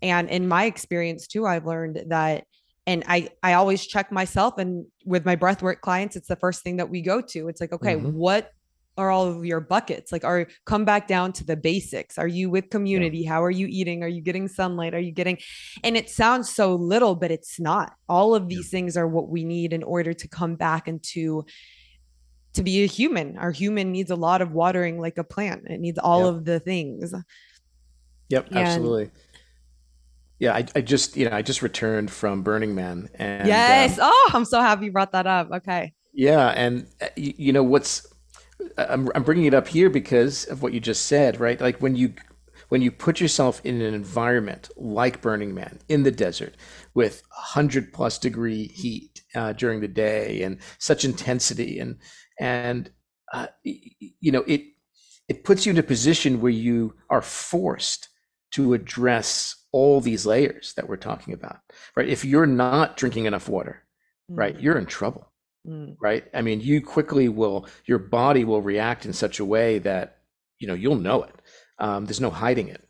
and in my experience too i've learned that and i i always check myself and with my breathwork clients it's the first thing that we go to it's like okay mm-hmm. what are all of your buckets like are come back down to the basics are you with community yeah. how are you eating are you getting sunlight are you getting and it sounds so little but it's not all of these yeah. things are what we need in order to come back into to to be a human. Our human needs a lot of watering like a plant. It needs all of the things. Yep, and, absolutely. Yeah, I, I just you know I just returned from Burning Man and yes, um, oh, I'm so happy you brought that up. Okay. Yeah, and you, you know what's I'm I'm bringing it up here because of what you just said, right? Like when you when you put yourself in an environment like Burning Man in the desert with 100 plus degree heat uh, during the day and such intensity and and uh, you know it it puts you in a position where you are forced to address all these layers that we're talking about right if you're not drinking enough water mm. right you're in trouble mm. right i mean you quickly will your body will react in such a way that you know you'll know it um, there's no hiding it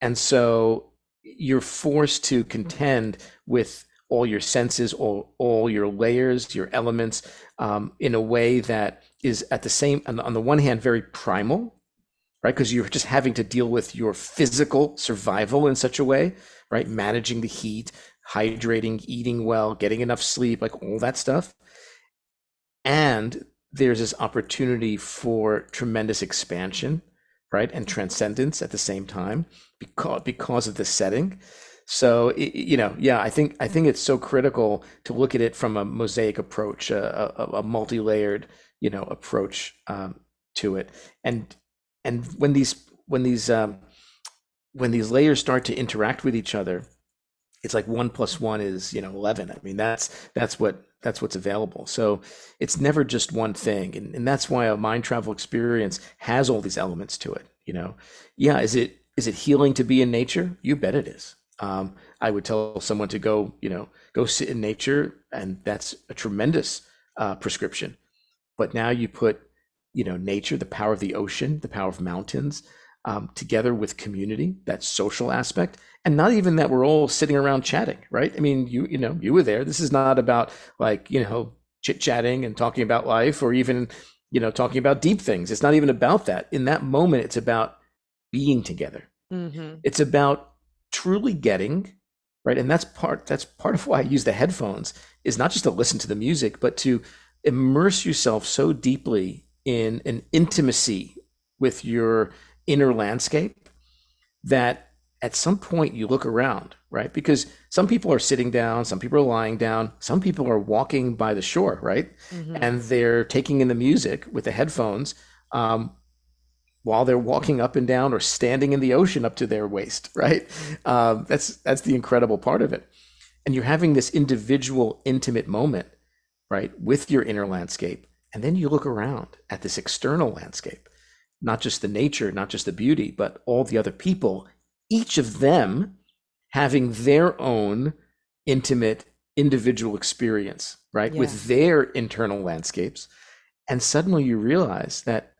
and so you're forced to contend with all your senses, all, all your layers, your elements, um, in a way that is at the same, on the, on the one hand, very primal, right? Because you're just having to deal with your physical survival in such a way, right? Managing the heat, hydrating, eating well, getting enough sleep, like all that stuff. And there's this opportunity for tremendous expansion, right? And transcendence at the same time because because of the setting. So you know, yeah, I think I think it's so critical to look at it from a mosaic approach, a, a, a multi-layered, you know, approach um, to it. And and when these when these um, when these layers start to interact with each other, it's like one plus one is you know eleven. I mean, that's that's what that's what's available. So it's never just one thing, and, and that's why a mind travel experience has all these elements to it. You know, yeah, is it is it healing to be in nature? You bet it is. Um, I would tell someone to go, you know, go sit in nature, and that's a tremendous uh, prescription. But now you put, you know, nature, the power of the ocean, the power of mountains, um, together with community, that social aspect, and not even that we're all sitting around chatting, right? I mean, you you know, you were there. This is not about like you know chit chatting and talking about life, or even you know talking about deep things. It's not even about that. In that moment, it's about being together. Mm-hmm. It's about truly getting right and that's part that's part of why i use the headphones is not just to listen to the music but to immerse yourself so deeply in an intimacy with your inner landscape that at some point you look around right because some people are sitting down some people are lying down some people are walking by the shore right mm-hmm. and they're taking in the music with the headphones um, while they're walking up and down or standing in the ocean up to their waist, right? Um, that's that's the incredible part of it. And you're having this individual, intimate moment, right, with your inner landscape, and then you look around at this external landscape, not just the nature, not just the beauty, but all the other people, each of them having their own intimate, individual experience, right, yeah. with their internal landscapes. And suddenly you realize that,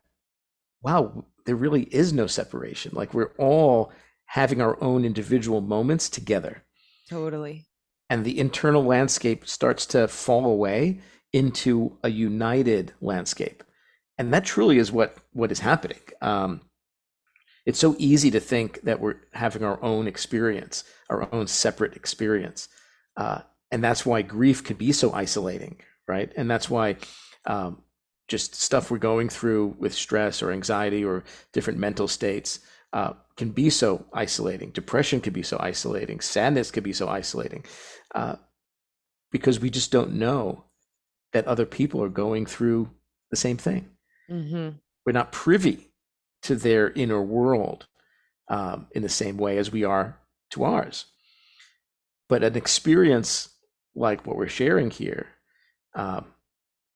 wow, there really is no separation. Like we're all having our own individual moments together. Totally. And the internal landscape starts to fall away into a united landscape. And that truly is what what is happening. Um, it's so easy to think that we're having our own experience, our own separate experience. Uh, and that's why grief can be so isolating, right? And that's why um, just stuff we're going through with stress or anxiety or different mental states uh, can be so isolating. Depression can be so isolating. Sadness can be so isolating uh, because we just don't know that other people are going through the same thing. Mm-hmm. We're not privy to their inner world um, in the same way as we are to ours. But an experience like what we're sharing here um,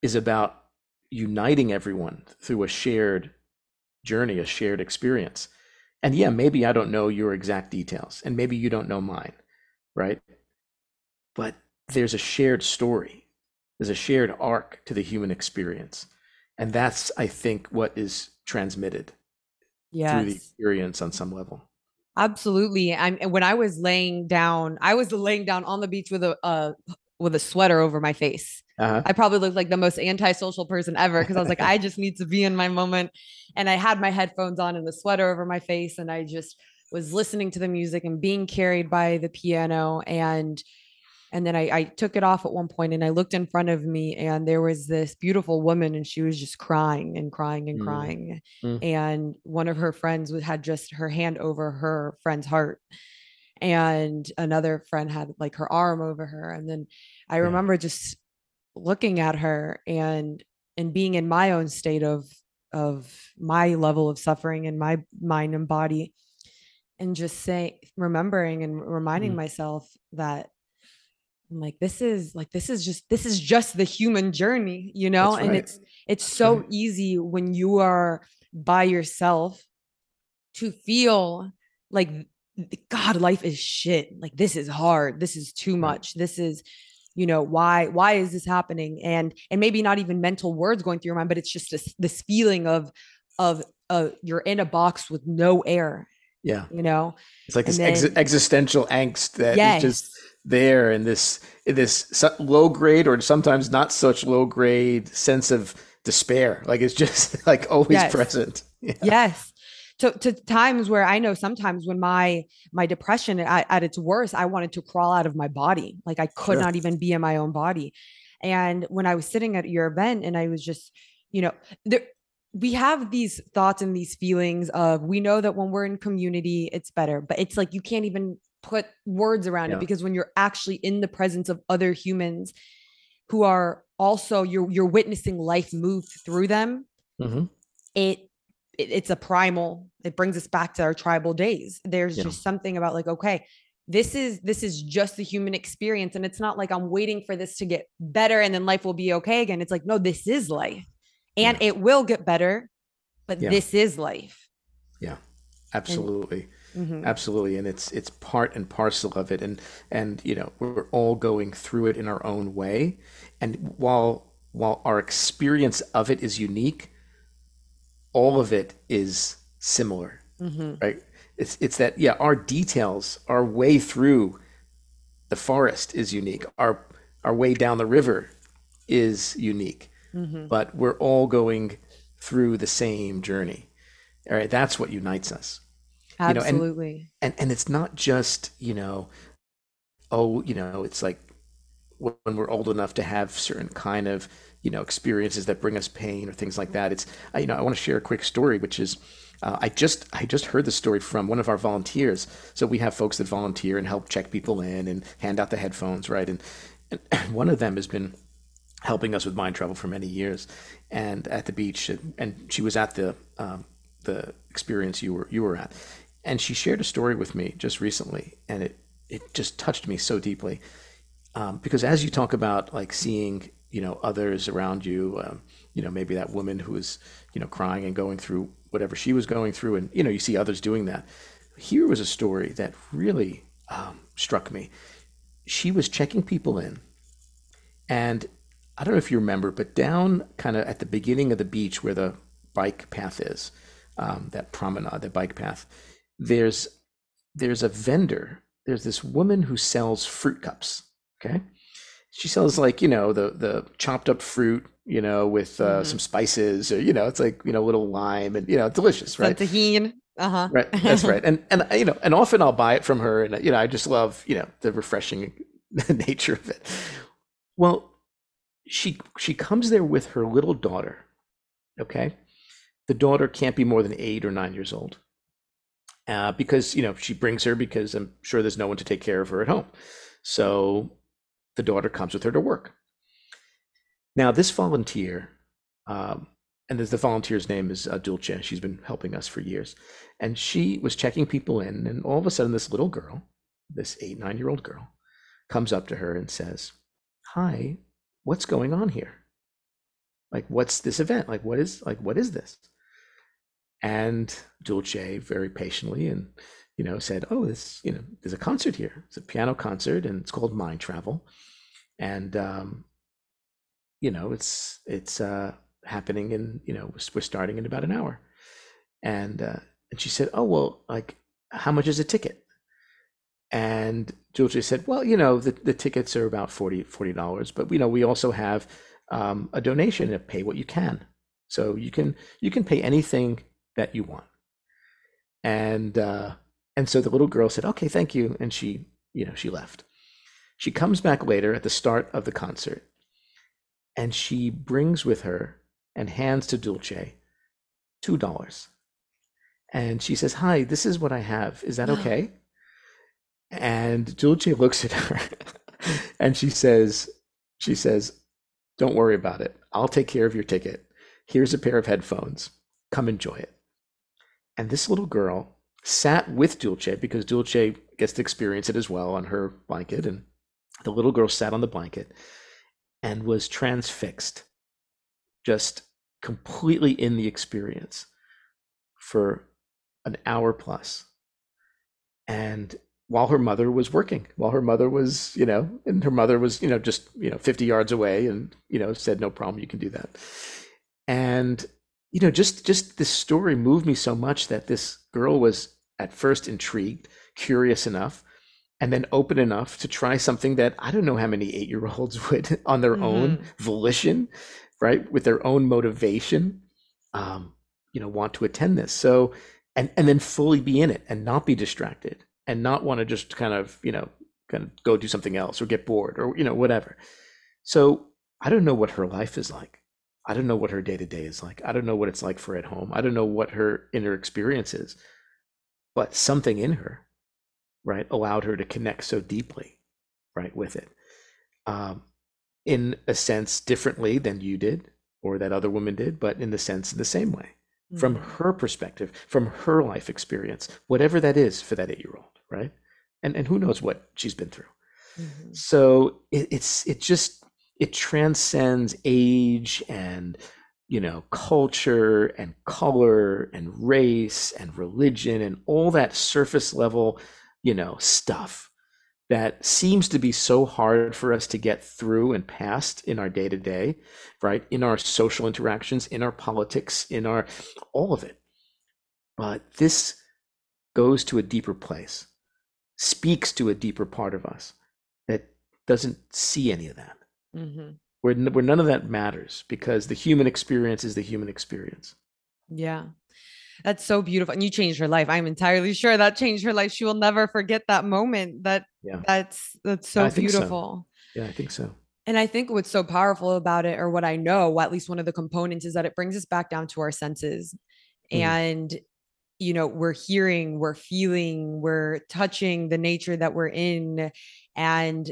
is about uniting everyone through a shared journey, a shared experience. And yeah, maybe I don't know your exact details, and maybe you don't know mine, right? But there's a shared story, there's a shared arc to the human experience. And that's, I think, what is transmitted yes. through the experience on some level. Absolutely. I'm when I was laying down, I was laying down on the beach with a uh, with a sweater over my face. Uh-huh. I probably looked like the most antisocial person ever because I was like, I just need to be in my moment. And I had my headphones on and the sweater over my face. And I just was listening to the music and being carried by the piano. And and then I, I took it off at one point and I looked in front of me and there was this beautiful woman and she was just crying and crying and mm. crying. Mm. And one of her friends had just her hand over her friend's heart and another friend had like her arm over her and then i yeah. remember just looking at her and and being in my own state of of my level of suffering in my mind and body and just saying remembering and reminding mm. myself that I'm like this is like this is just this is just the human journey you know? Right. and it's it's so right. easy when you are by yourself to feel like god life is shit. Like this is hard. This is too much. This is you know why why is this happening? And and maybe not even mental words going through your mind but it's just this this feeling of of uh you're in a box with no air yeah. you know? It's like this then, ex- existential angst that yes. is just there and this this low grade or sometimes not such low grade sense of despair like it's just like always yes. present yeah. yes to, to times where I know sometimes when my my depression at, at its worst, I wanted to crawl out of my body. Like I could Sure. not even be in my own body. And when I was sitting at your event and I was just, you know, there we have these thoughts and these feelings of we know that when we're in community, it's better, but it's like you can't even put words around it because when you're actually in the presence of other humans who are also you're you're witnessing life move through them hmm it, it it's a primal it brings us back to our tribal days there's Yeah. just something about like okay this is this is just the human experience and it's not like i'm waiting for this to get better and then life will be okay again it's like no this is life and Yeah. it will get better but Yeah. this is life Yeah Absolutely. Mhm. Absolutely, and it's it's part and parcel of it, and and you know we're all going through it in our own way, and while while our experience of it is unique, all of it is similar, Mhm. right? It's it's that yeah, our details, our way through the forest is unique. Our our way down the river is unique, Mhm. but we're all going through the same journey. All right, that's what unites us you know, and- absolutely. and and it's not just you know oh you know it's like when we're old enough to have certain kind of you know experiences that bring us pain or things like that. It's you know i want to share a quick story which is uh, i just i just heard the story from one of our volunteers. So we have folks that volunteer and help check people in and hand out the headphones right? And, and one of them has been helping us with mind travel for many years. And at the beach and, and she was at the um, the experience you were you were at and she shared a story with me just recently and it it just touched me so deeply. Um, because as you talk about like seeing you know others around you um, you know maybe that woman who was you know crying and going through whatever she was going through and you know you see others doing that here was a story that really um, struck me. She was checking people in and i don't know if you remember but down kind of at the beginning of the beach where the bike path is um, that promenade the bike path there's there's a vendor. There's this woman who sells fruit cups okay? She sells like you know the the chopped up fruit you know with uh, Mhm. some spices or you know it's like you know a little lime and you know delicious right? Tajín uh-huh. Right that's right. And and you know and often i'll buy it from her and you know i just love you know the refreshing nature of it. Well she she comes there with her little daughter okay? The daughter can't be more than eight or nine years old uh, because you know she brings her because i'm sure there's no one to take care of her at home so the daughter comes with her to work now this volunteer um, and the volunteer's name is uh, Dulce. She's been helping us for years. And she was checking people in, and all of a sudden, this little girl, this eight, nine year old girl, comes up to her and says, Hi, what's going on here? Like, what's this event? Like, what is like what is this? And Dulce very patiently and you know said, Oh, this, you know, there's a concert here. It's a piano concert and it's called Mind Travel. And um, you know, it's it's uh happening in you know we're starting in about an hour and uh, and she said oh well like how much is a ticket and Dulce said well you know the, the tickets are about 40 dollars but you know we also have um, a donation to pay what you can so you can you can pay anything that you want and uh, and so the little girl said okay thank you and she you know she left she comes back later at the start of the concert and she brings with her and hands to Dulce two dollars. And she says, Hi, this is what I have. Is that okay? And Dulce looks at her and she says, she says, Don't worry about it. I'll take care of your ticket. Here's a pair of headphones. Come enjoy it. And this little girl sat with Dulce because Dulce gets to experience it as well on her blanket. And the little girl sat on the blanket and was transfixed, just completely in the experience for an hour plus. And while her mother was working, while her mother was, you know, and her mother was, you know, just, you know, 50 yards away and, you know, said, no problem, you can do that. And, you know, just, just this story moved me so much that this girl was at first intrigued, curious enough, and then open enough to try something that I don't know how many eight year olds would, on their own Mhm. volition, right, with their own motivation, um, you know, want to attend this. So and and then fully be in it and not be distracted and not want to just kind of you know kind of go do something else or get bored or you know whatever so i don't know what her life is like i don't know what her day to day is like i don't know what it's like for at home i don't know what her inner experience is but something in her right allowed her to connect so deeply right with it um, in a sense differently than you did or that other woman did but in the sense in the same way from Mhm. her perspective, from her life experience, whatever that is for that eight year old, right? And and who knows what she's been through. Mhm. So it, it's it just it transcends age and you know culture and color and race and religion and all that surface level you know stuff that seems to be so hard for us to get through and past in our day to day, right? In our social interactions, in our politics, in our all of it. But this goes to a deeper place, speaks to a deeper part of us that doesn't see any of that, Mhm. where, where none of that matters because the human experience is the human experience. Yeah. That's so beautiful. And you changed her life. I'm entirely sure that changed her life. She will never forget that moment. That Yeah. that's that's so think so. beautiful. Yeah, I think so. And I think what's so powerful about it, or what I know, at least one of the components, is that it brings us back down to our senses. Mhm. And, you know, we're hearing, we're feeling, we're touching the nature that we're in. And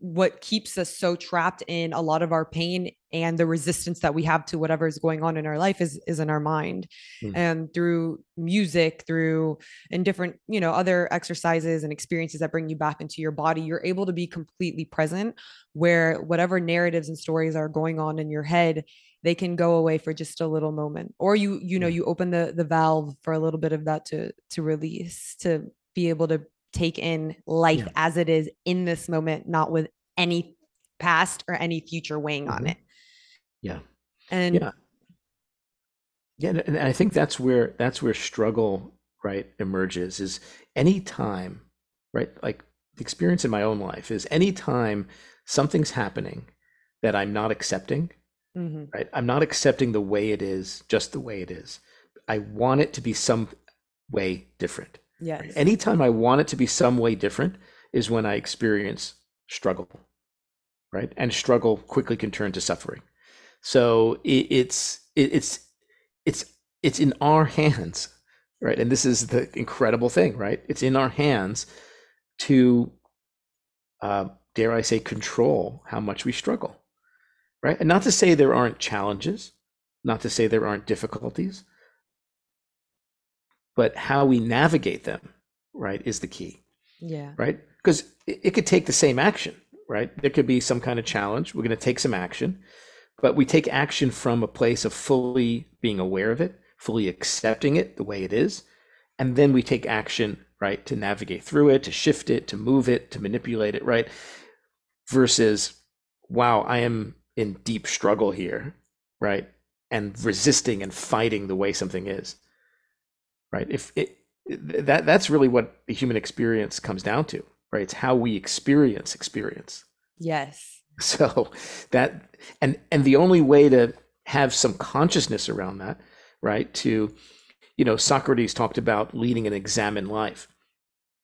what keeps us so trapped in a lot of our pain and the resistance that we have to whatever is going on in our life is is in our mind. Mm. and through music through and different you know other exercises and experiences that bring you back into your body you're able to be completely present where whatever narratives and stories are going on in your head they can go away for just a little moment. Or you you know you open the the valve for a little bit of that to to release to be able to take in life Yeah. as it is in this moment not with any past or any future weighing on Mhm. it Yeah. and Yeah. Yeah, and I think that's where that's where struggle, right, emerges is any time, right? Like the experience in my own life is any time something's happening that I'm not accepting, Mhm. right? I'm not accepting the way it is, just the way it is. I want it to be some way different. Yes Anytime I want it to be some way different is when I experience struggle, right? And struggle quickly can turn to suffering. So it, it's it, it's it's it's in our hands, right? And this is the incredible thing, right? It's in our hands to, uh, dare I say, control how much we struggle, right? And not to say there aren't challenges, not to say there aren't difficulties, but how we navigate them, right, is the key yeah right? Because it, it could take the same action, right? There could be some kind of challenge. We're going to take some action, but we take action from a place of fully being aware of it, fully accepting it the way it is, and then we take action, right, to navigate through it, to shift it, to move it, to manipulate it, right? Versus, wow, I am in deep struggle here, right? And resisting and fighting the way something is, right? If it, that that's really what the human experience comes down to, right? It's how we experience experience. yes So that and and the only way to have some consciousness around that, right? To you know, Socrates talked about leading an examined life.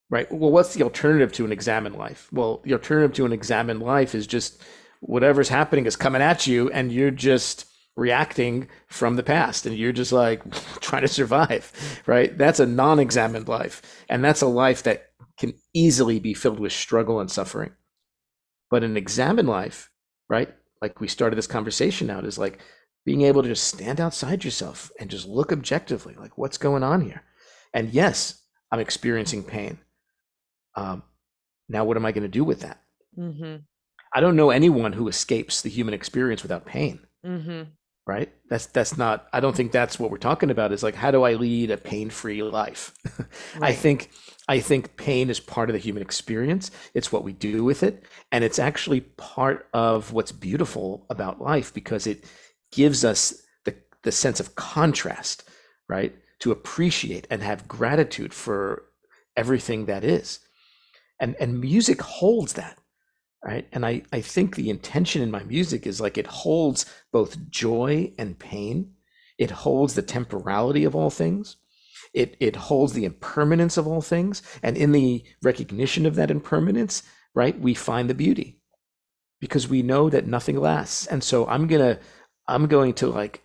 Right? Well, what's the alternative to an examined life? Well, the alternative to an examined life is just whatever's happening is coming at you and you're just reacting from the past and you're just like trying to survive, right? That's a non-examined life. And that's a life that can easily be filled with struggle and suffering. But an examined life, right? Like we started this conversation out, is like being able to just stand outside yourself and just look objectively, like what's going on here. And yes, I'm experiencing pain. Um, now, what am I going to do with that? mm-hmm. I don't know anyone who escapes the human experience without pain, Mm-hmm. Right? That's that's not. I don't think that's what we're talking about. Is like how do I lead a pain-free life? I think I think pain is part of the human experience. It's what we do with it, and it's actually part of what's beautiful about life because it gives us the the sense of contrast, right? To appreciate and have gratitude for everything that is, and and music holds that, right? And I I think the intention in my music is like it holds both joy and pain. It holds the temporality of all things It it holds the impermanence of all things, and in the recognition of that impermanence, right, we find the beauty because we know that nothing lasts. And so I'm gonna I'm going to like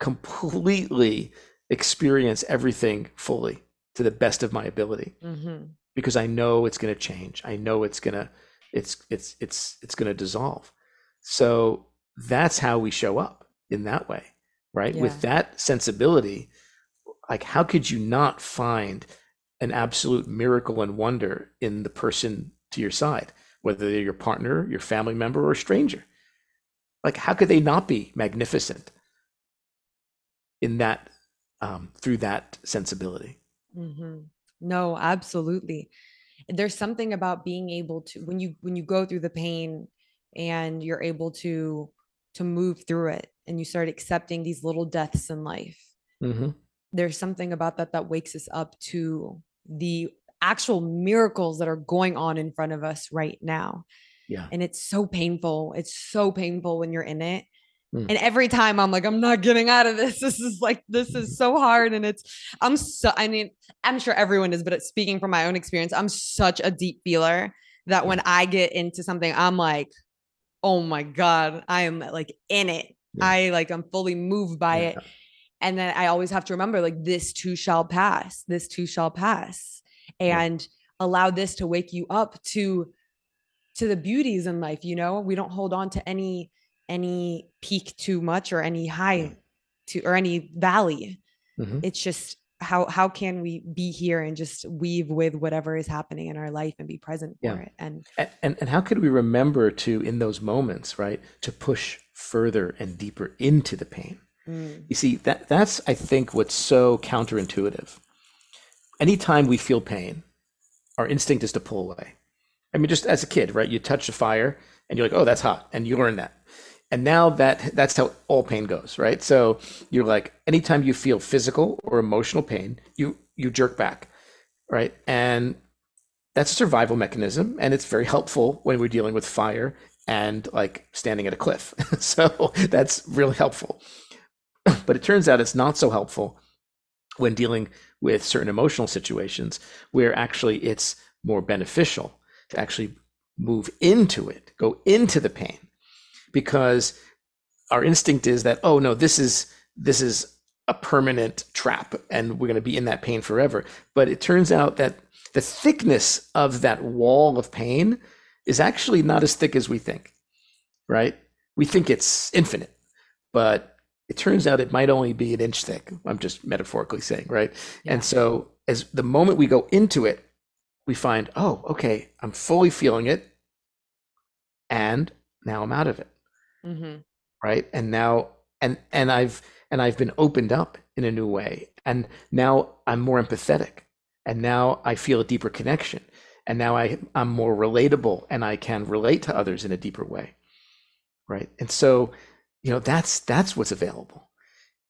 completely experience everything fully to the best of my ability Mm-hmm. because I know it's going to change. I know it's going to it's it's it's it's going to dissolve. So that's how we show up in that way, right? Yeah. With that sensibility, like how could you not find an absolute miracle and wonder in the person to your side, whether they're your partner, your family member, or a stranger? Like how could they not be magnificent in that um, through that sensibility? Mm-hmm. No, absolutely. There's something about being able to when you when you go through the pain and you're able to to move through it and you start accepting these little deaths in life. hmm There's something about that that wakes us up to the actual miracles that are going on in front of us right now. Yeah. And it's so painful. It's so painful when you're in it. Mm. And every time I'm like, I'm not getting out of this. This is like, this is so hard. And it's, I'm so, I mean, I'm sure everyone is, but it's speaking from my own experience, I'm such a deep feeler that when I get into something, I'm like, oh my God, I am like in it. Yeah. I like, I'm fully moved by Yeah. it. And then I always have to remember, like, this too shall pass. This too shall pass. Yeah. And allow this to wake you up to to the beauties in life you know we don't hold on to any any peak too much or any high to or any valley Mhm. it's just how how can we be here and just weave with whatever is happening in our life and be present for it and And, and and how could we remember to in those moments, right, to push further and deeper into the pain? mm, You see, that that's I think what's so counterintuitive. Anytime we feel pain, our instinct is to pull away. I mean, just as a kid, right? You touch a fire and you're like, oh, that's hot, and you learn that. And now that that's how all pain goes, right? So you're like, anytime you feel physical or emotional pain, you you jerk back, right? And that's a survival mechanism, and it's very helpful when we're dealing with fire and like standing at a cliff. so that's really helpful. But it turns out it's not so helpful when dealing with certain emotional situations where actually it's more beneficial to actually move into it, go into the pain, because our instinct is that oh no, this is this is a permanent trap, and we're going to be in that pain forever. But it turns out that the thickness of that wall of pain is actually not as thick as we think, right? We think it's infinite, but it turns out it might only be an inch thick. I'm just metaphorically saying, right? Yeah. And so, as the moment we go into it, we find, oh, okay, I'm fully feeling it, and now I'm out of it, mhm, right? And now, and and I've and I've been opened up in a new way, and now I'm more empathetic, and now I feel a deeper connection, and now I I'm more relatable, and I can relate to others in a deeper way, right? And so, you know, that's that's what's available.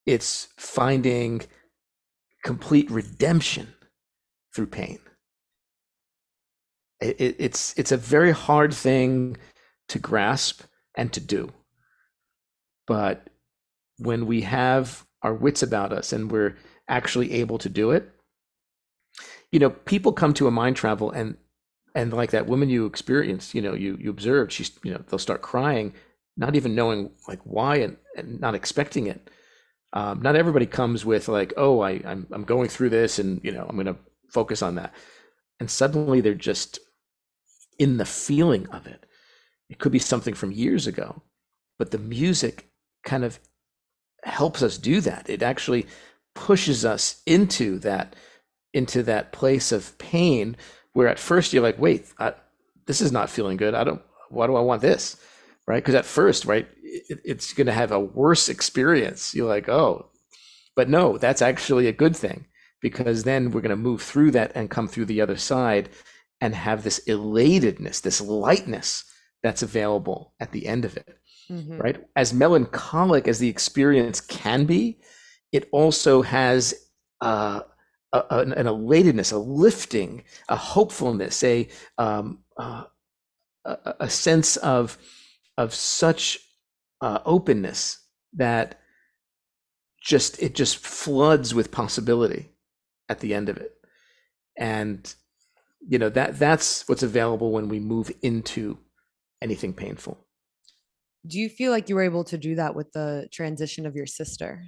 It's finding complete redemption through pain. It, it's it's a very hard thing to grasp and to do. But when we have our wits about us and we're actually able to do it, you know, people come to a MindTravel and and like that woman you experienced, you know, you you observed, she's you know, they'll start crying, not even knowing like why and, and not expecting it. Um, not everybody comes with like, oh, I, I'm I'm going through this and you know, I'm gonna focus on that. And suddenly they're just in the feeling of it. It could be something from years ago, but the music kind of helps us do that. It actually pushes us into that into that place of pain where at first you're like, wait, I, this is not feeling good. I don't. Why do I want this? Right? Because at first, right, it, it's going to have a worse experience. You're like, oh, but no, that's actually a good thing because then we're going to move through that and come through the other side and have this elatedness, this lightness that's available at the end of it mhm. right? As melancholic as the experience can be, it also has uh, a, an, an elatedness, a lifting, a hopefulness, a um, uh, a, a sense of of such uh, openness that just it just floods with possibility at the end of it. And you know that that's what's available when we move into anything painful. Do you feel like you were able to do that with the transition of your sister?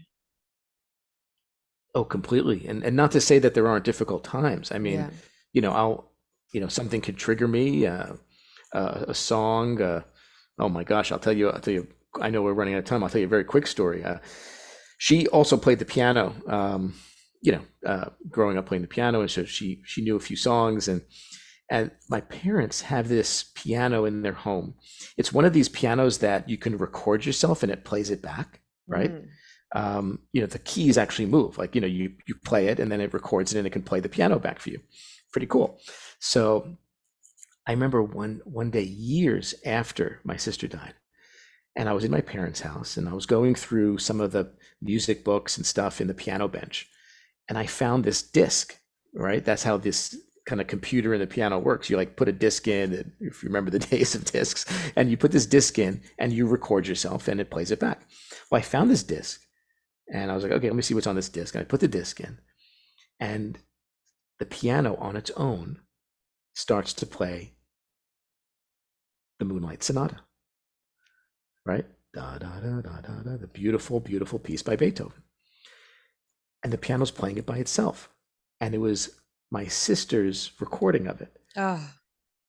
Oh, completely. And and not to say that there aren't difficult times. I mean, Yeah. you know, I'll, you know, something could trigger me, uh, uh, a song. Uh, oh my gosh, I'll tell you, I'll tell you. I know we're running out of time. I'll tell you a very quick story. Uh, she also played the piano. Um, you know, uh, growing up playing the piano, and so she she knew a few songs. And and my parents have this piano in their home. It's one of these pianos that you can record yourself and it plays it back, right? Mm. um, you know, the keys actually move. Like, you know, you you play it and then it records it and it can play the piano back for you. Pretty cool. So I remember one one day years after my sister died, and I was in my parents' house and I was going through some of the music books and stuff in the piano bench, and I found this disc. Right, that's how this kind of computer in the piano works. You like put a disc in, if you remember the days of discs, and you put this disc in and you record yourself and it plays it back. Well, I found this disc and I was like, okay, let me see what's on this disc. And I put the disc in, and the piano on its own starts to play the Moonlight Sonata, right? Da da da da da da, the beautiful, beautiful piece by Beethoven. And the piano's playing it by itself. And it was my sister's recording of it. Ah,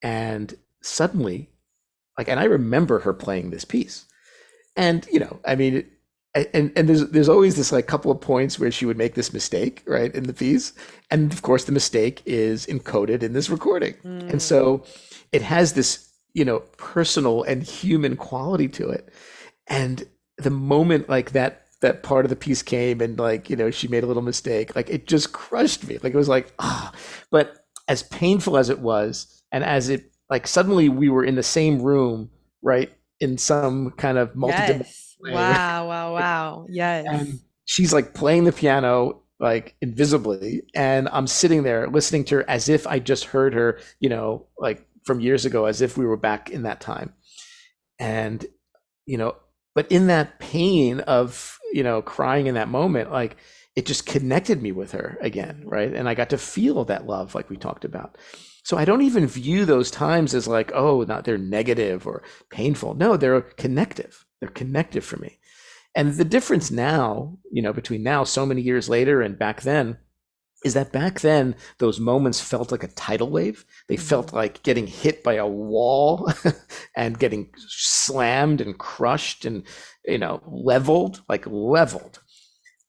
And suddenly, like, and I remember her playing this piece. And, you know, I mean, it, and and there's there's always this like couple of points where she would make this mistake right in the piece and of course the mistake is encoded in this recording mm. and so it has this you know personal and human quality to it and the moment like that that part of the piece came and like you know she made a little mistake like it just crushed me like it was like ah but as painful as it was and as it like suddenly we were in the same room right in some kind of multi yes. Wow, wow, wow. Yes. and she's like playing the piano like invisibly and i'm sitting there listening to her as if i just heard her you know like from years ago as if we were back in that time and you know but in that pain of you know crying in that moment like it just connected me with her again right? And i got to feel that love like we talked about. So i don't even view those times as like oh not they're negative or painful. No they're connective. They're connective for me. And the difference now you know between now so many years later and back then is that back then those moments felt like a tidal wave. They felt like getting hit by a wall and getting slammed and crushed and you know leveled like leveled.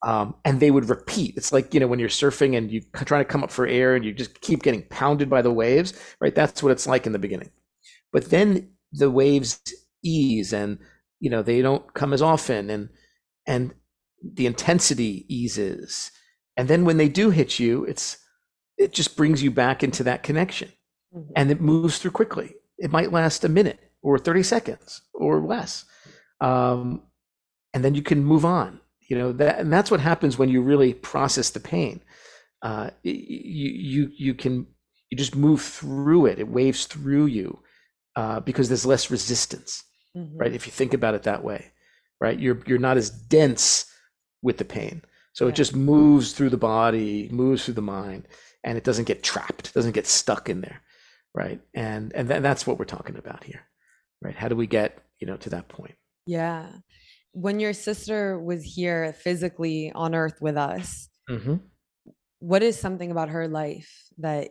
Um, and they would repeat. It's like you know when you're surfing and you're trying to come up for air and you just keep getting pounded by the waves right? That's what it's like in the beginning. But then the waves ease and you know they don't come as often and and the intensity eases and then when they do hit you it's it just brings you back into that connection. Mhm. and it moves through quickly. It might last a minute or 30 seconds or less. Um, and then you can move on. You know that and that's what happens when you really process the pain. Uh, you you you can you just move through it. It waves through you uh, because there's less resistance Mhm. right? If you think about it that way right? You're you're not as dense with the pain so Yeah. it just moves through the body moves through the mind and it doesn't get trapped doesn't get stuck in there right and and tha- that's what we're talking about here right how do we get you know to that point Yeah. When your sister was here physically on earth with us, mm-hmm. what is something about her life that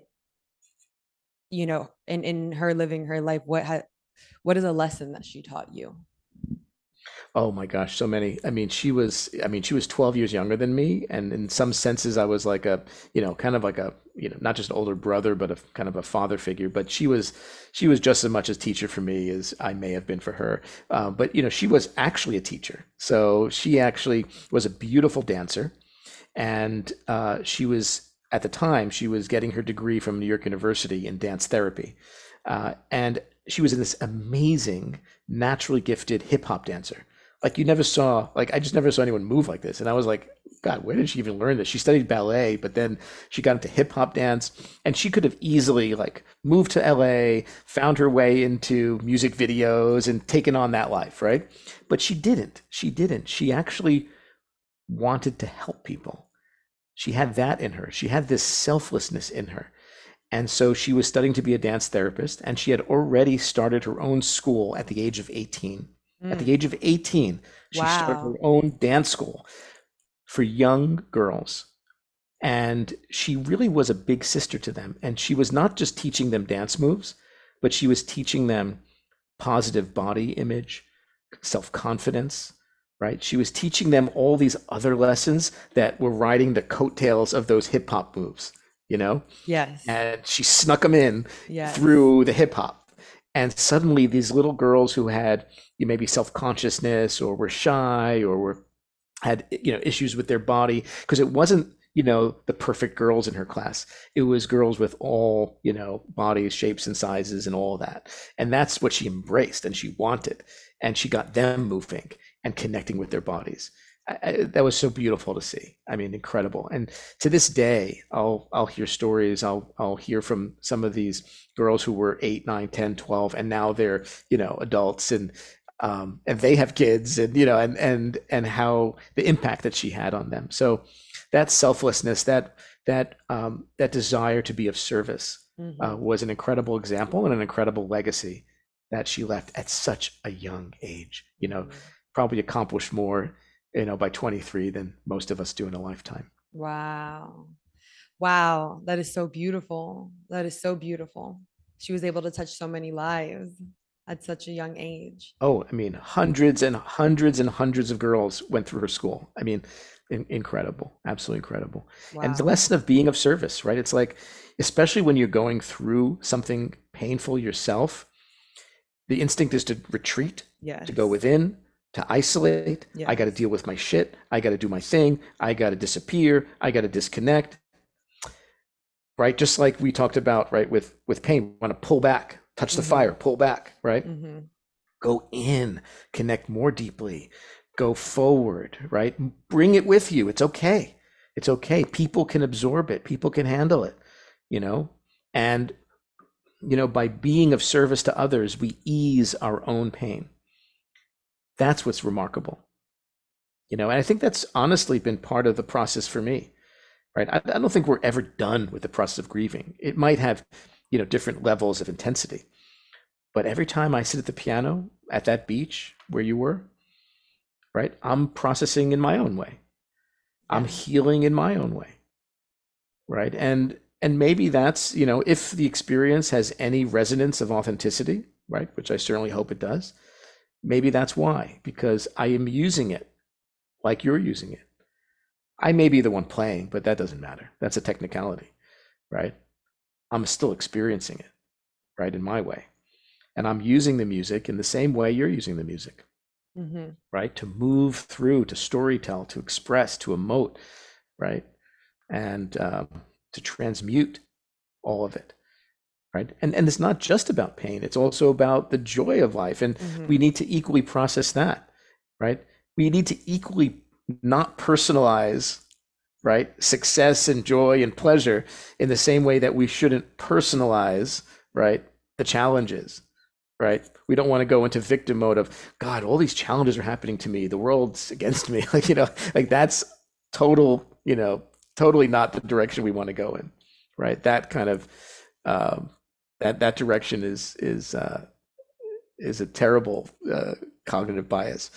you know, in in her living her life, what had what is a lesson that she taught you? Oh my gosh, so many. I mean, she was, I mean, she was 12 years younger than me. And in some senses, I was like a, you know, kind of like a, you know, not just an older brother, but a kind of a father figure. But she was, she was just as much a teacher for me as I may have been for her. Uh, but, you know, she was actually a teacher. So she actually was a beautiful dancer. And uh, she was, at the time, she was getting her degree from New York University in dance therapy. Uh, and she was this amazing, naturally gifted hip hop dancer. Like you never saw like i just never saw anyone move like this. And i was like god where did she even learn this? She studied ballet but then she got into hip hop dance and she could have easily like moved to la found her way into music videos and taken on that life right? But she didn't. She didn't. She actually wanted to help people. She had that in her. She had this selflessness in her. And so she was studying to be a dance therapist, and she had already started her own school at the age of 18. Mm. At the mm. age of 18, she wow. started her own dance school for young girls. And she really was a big sister to them. And she was not just teaching them dance moves, but she was teaching them positive body image, self confidence, right? She was teaching them all these other lessons that were riding the coattails of those hip hop moves, you know? Yes. And she snuck them in yes. through the hip hop. And suddenly, these little girls who had you know, maybe self consciousness or were shy or were had you know issues with their body because it wasn't you know the perfect girls in her class it was girls with all you know bodies shapes and sizes and all that and that's what she embraced and she wanted and she got them moving and connecting with their bodies I, I, that was so beautiful to see i mean incredible and to this day i'll i'll hear stories i'll i'll hear from some of these girls who were 8 9 10 12 and now they're you know adults and um, and they have kids and you know and and and how the impact that she had on them so that selflessness that that um, that desire to be of service mm-hmm. uh, was an incredible example and an incredible legacy that she left at such a young age you know mm-hmm. probably accomplished more you know by 23 than most of us do in a lifetime wow wow that is so beautiful that is so beautiful she was able to touch so many lives at such a young age. Oh, I mean, hundreds and hundreds and hundreds of girls went through her school. I mean, in, incredible, absolutely incredible. Wow. And the lesson of being of service, right? It's like, especially when you're going through something painful yourself, the instinct is to retreat, yes. to go within, to isolate. Yes. I got to deal with my shit. I got to do my thing. I got to disappear. I got to disconnect. Right? Just like we talked about, right, with with pain, we want to pull back, touch the mm-hmm. fire, pull back, right? Mm-hmm. Go in, connect more deeply, go forward, right? Bring it with you. It's okay. It's okay. People can absorb it, people can handle it, you know? And, you know, by being of service to others, we ease our own pain. That's what's remarkable. You know, and I think that's honestly been part of the process for me, right? I, I don't think we're ever done with the process of grieving. It might have you know different levels of intensity but every time i sit at the piano at that beach where you were right i'm processing in my own way i'm healing in my own way right and and maybe that's you know if the experience has any resonance of authenticity right which i certainly hope it does maybe that's why because i am using it like you're using it i may be the one playing but that doesn't matter that's a technicality right I'm still experiencing it, right, in my way. And I'm using the music in the same way you're using the music, mm-hmm. right? To move through, to storytell, to express, to emote, right? And um, to transmute all of it, right? And, and it's not just about pain, it's also about the joy of life. And mm-hmm. we need to equally process that, right? We need to equally not personalize right? Success and joy and pleasure in the same way that we shouldn't personalize, right? The challenges, right? We don't want to go into victim mode of, God, all these challenges are happening to me. The world's against me. Like, you know, like that's total, you know, totally not the direction we want to go in, right? That kind of, um, that, that direction is, is, uh, is a terrible uh, cognitive bias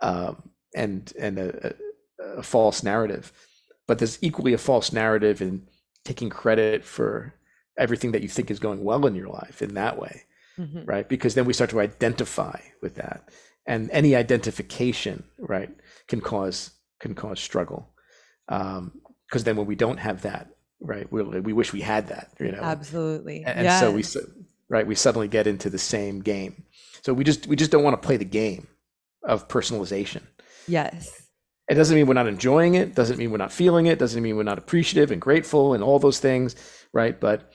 um, and, and a, a, a false narrative. But there's equally a false narrative in taking credit for everything that you think is going well in your life in that way mm-hmm. right? Because then we start to identify with that. And any identification right can cause can cause struggle because um, then when we don't have that right we, we wish we had that you know absolutely and, and yes. so we right we suddenly get into the same game so we just we just don't want to play the game of personalization yes it doesn't mean we're not enjoying it, doesn't mean we're not feeling it, doesn't mean we're not appreciative and grateful and all those things, right? But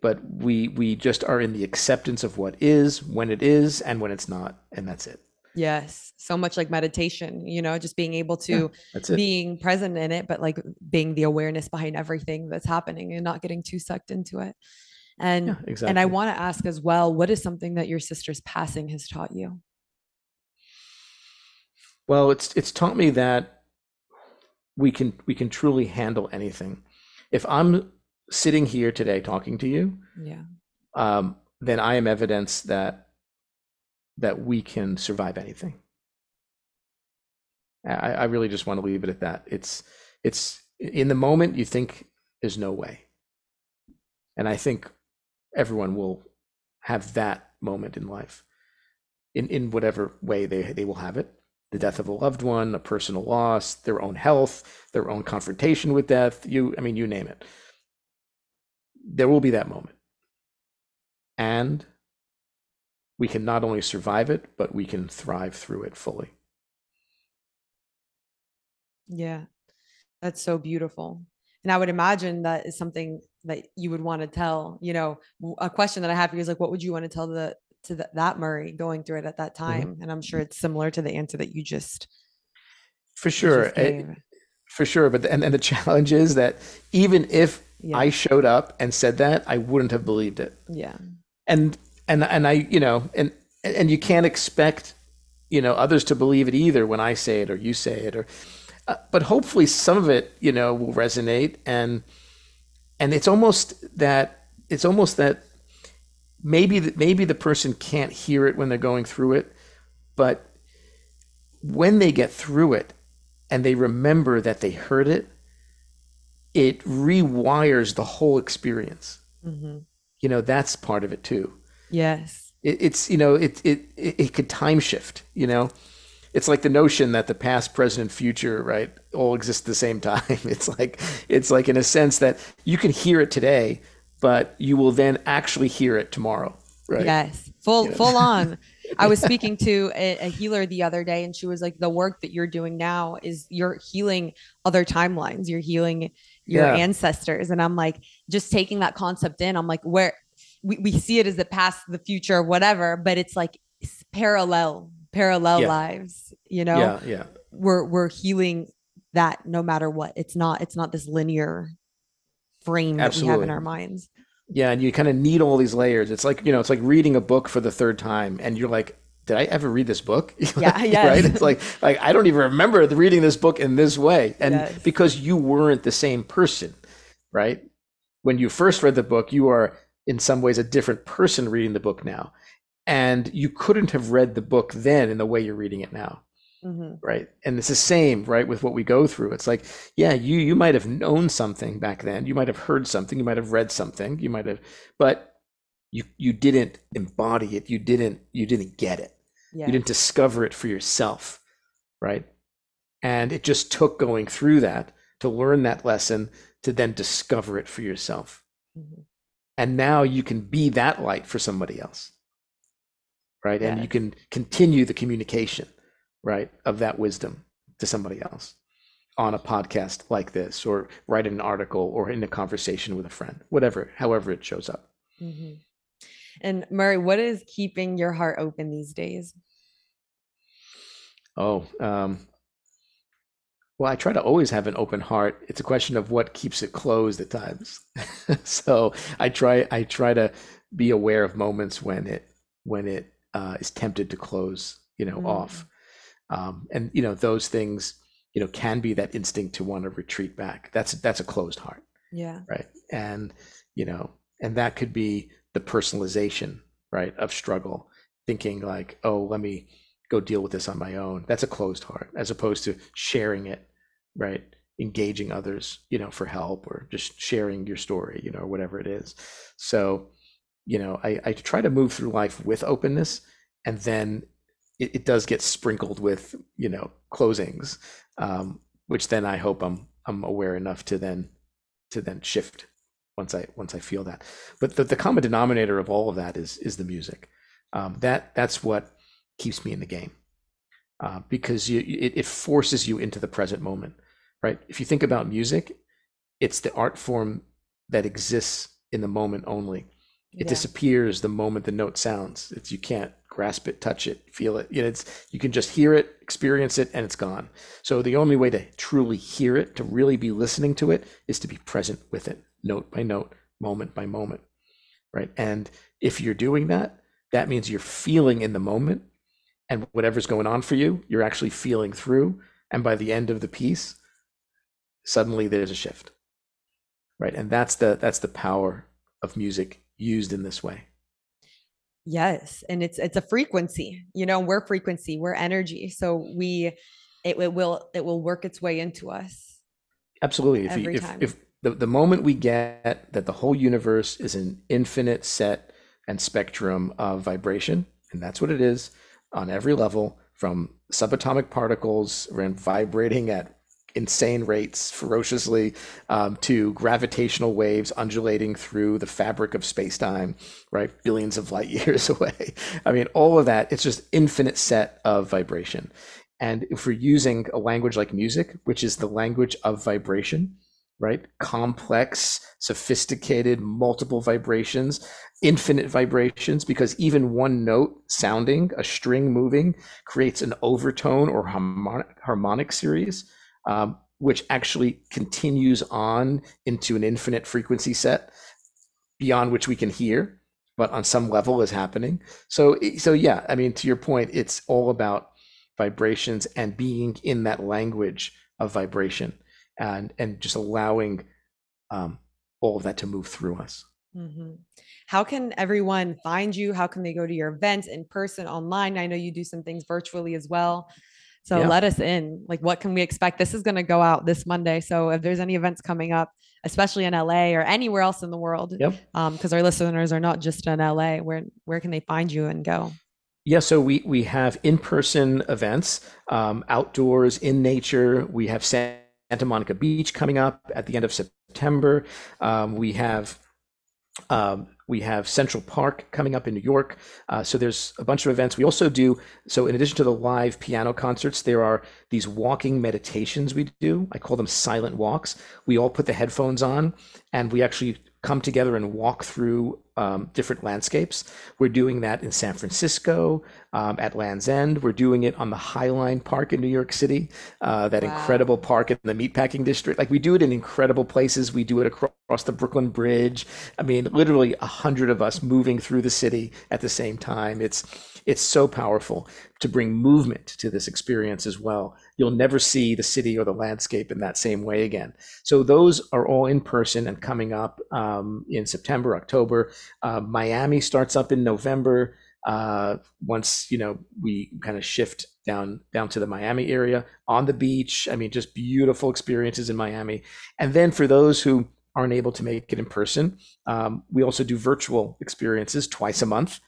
but we we just are in the acceptance of what is when it is and when it's not and that's it. Yes, so much like meditation, you know, just being able to yeah, being present in it, but like being the awareness behind everything that's happening and not getting too sucked into it. And yeah, exactly. and I want to ask as well, what is something that your sister's passing has taught you? Well, it's it's taught me that we can we can truly handle anything. If I'm sitting here today talking to you, Yeah. um, then I am evidence that that we can survive anything. I, I really just want to leave it at that. It's it's in the moment you think there's no way, and I think everyone will have that moment in life, in in whatever way they they will have it. The death of a loved one, a personal loss, their own health, their own confrontation with death. You, I mean, you name it. There will be that moment, and we can not only survive it, but we can thrive through it fully. Yeah. That's so beautiful. And I would imagine that is something that you would want to tell, you know, a question that I have for you is like, what would you want to tell the to the, that Murray going through it at that mm-hmm. time? And I'm sure it's similar to the answer that you just, For sure, just gave. for sure. But the, and, and the challenge is that even if Yeah. I showed up and said that, I wouldn't have believed it. Yeah. And and and I, you know, and and you can't expect, you know, others to believe it either when I say it or you say it or. Uh, but hopefully, some of it, you know, will resonate and and it's almost that it's almost that maybe the, maybe the person can't hear it when they're going through it, but when they get through it and they remember that they heard it, it rewires the whole experience. hmm You know, that's part of it too. Yes. It, it's you know, it, it it it could time shift. You know, it's like the notion that the past, present, future, right, all exist at the same time. It's like it's like in a sense that you can hear it today, but you will then actually hear it tomorrow, right? Yes. Full, Yeah. full on. I was speaking to a, a healer the other day and she was like, the work that you're doing now is you're healing other timelines. You're healing your Yeah. ancestors. And I'm like, just taking that concept in, I'm like, where we, we see it as the past, the future, whatever, but it's like it's parallel, parallel Yeah. lives, you know, Yeah, yeah, we're, we're healing that no matter what. It's not, it's not this linear frame that we have in our minds. yeah. And you kind of need all these layers. It's like you know, it's like reading a book for the third time, and you're like, did I ever read this book? Yeah, yes. right. It's like like I don't even remember reading this book in this way, and Yes. because you weren't the same person, right? When you first read the book, you are in some ways a different person reading the book now, and you couldn't have read the book then in the way you're reading it now. Mhm. right? And it's the same right with what we go through. It's like yeah you you might have known something back then. You might have heard something. You might have read something. You might have but you you didn't embody it. You didn't you didn't get it. Yeah. you didn't discover it for yourself right? And it just took going through that to learn that lesson to then discover it for yourself. Mhm. And now you can be that light for somebody else right and you can continue the communication right of that wisdom to somebody else on a podcast like this or write an article or in a conversation with a friend whatever however it shows up Mhm. And Murray, what is keeping your heart open these days? oh um well i try to always have an open heart. It's a question of what keeps it closed at times. So i try i try to be aware of moments when it when it uh, is tempted to close you know Mm. off. Um, and you know those things you know can be that instinct to want to retreat back. That's that's a closed heart Yeah. right? And you know and that could be the personalization right of struggle. Thinking like oh let me go deal with this on my own that's a closed heart as opposed to sharing it right engaging others you know for help or just sharing your story you know or whatever it is so you know i, I try to move through life with openness and then it, it does get sprinkled with you know closings um, which then i hope i'm i'm aware enough to then to then shift once I once I feel that. But the, the common denominator of all of that is is the music. Um, that that's what keeps me in the game uh, because you it, it forces you into the present moment, right? If you think about music, it's the art form that exists in the moment only. It Yeah. disappears the moment the note sounds. It's you can't grasp it, touch it, feel it. You know, it's you can just hear it, experience it, and it's gone. So the only way to truly hear it, to really be listening to it, is to be present with it, note by note, moment by moment, right? And if you're doing that, that means you're feeling in the moment, and whatever's going on for you, you're actually feeling through. And by the end of the piece, suddenly there's a shift. Right? And that's the that's the power of music used in this way. Yes, and it's it's a frequency. You know, we're frequency, we're energy. So we it, it will it will work its way into us. Absolutely. If, you, if, if the, the moment we get that the whole universe is an infinite set and spectrum of vibration, and that's what it is on every level, from subatomic particles vibrating at insane rates ferociously um, to gravitational waves undulating through the fabric of space-time right? Billions of light years away. I mean all of that it's just infinite set of vibration. And if we're using a language like music which is the language of vibration right complex sophisticated multiple vibrations infinite vibrations because even one note sounding a string moving creates an overtone or harmonic, harmonic series um, which actually continues on into an infinite frequency set beyond which we can hear, but on some level is happening. So, so yeah, I mean, to your point, it's all about vibrations and being in that language of vibration and and just allowing um, all of that to move through us. Mm-hmm. How can everyone find you? How can they go to your events in person, online? I know you do some things virtually as well. So yeah. let us in. Like, what can we expect? This is going to go out this Monday. So if there's any events coming up, especially in LA or anywhere else in the world, yep. because um, our listeners are not just in LA, where where can they find you and go? Yeah, so we we have in-person events, um, outdoors in nature. We have Santa Monica Beach coming up at the end of September. Um, we have um, we have Central Park coming up in New York. Uh, so there's a bunch of events. We also do, so in addition to the live piano concerts, there are these walking meditations we do. I call them silent walks. We all put the headphones on and we actually come together and walk through um, different landscapes. We're doing that in San Francisco, um, at Land's End. We're doing it on the Highline Park in New York City, uh, that wow. incredible park in the meatpacking district. Like we do it in incredible places. We do it across the Brooklyn Bridge. I mean, literally a hundred of us moving through the city at the same time. It's it's so powerful to bring movement to this experience as well. You'll never see the city or the landscape in that same way again. So those are all in person and coming up um, in September, October. Uh, Miami starts up in November. Uh, once you know we kind of shift down down to the Miami area on the beach. I mean, just beautiful experiences in Miami. And then for those who aren't able to make it in person, um, we also do virtual experiences twice a month.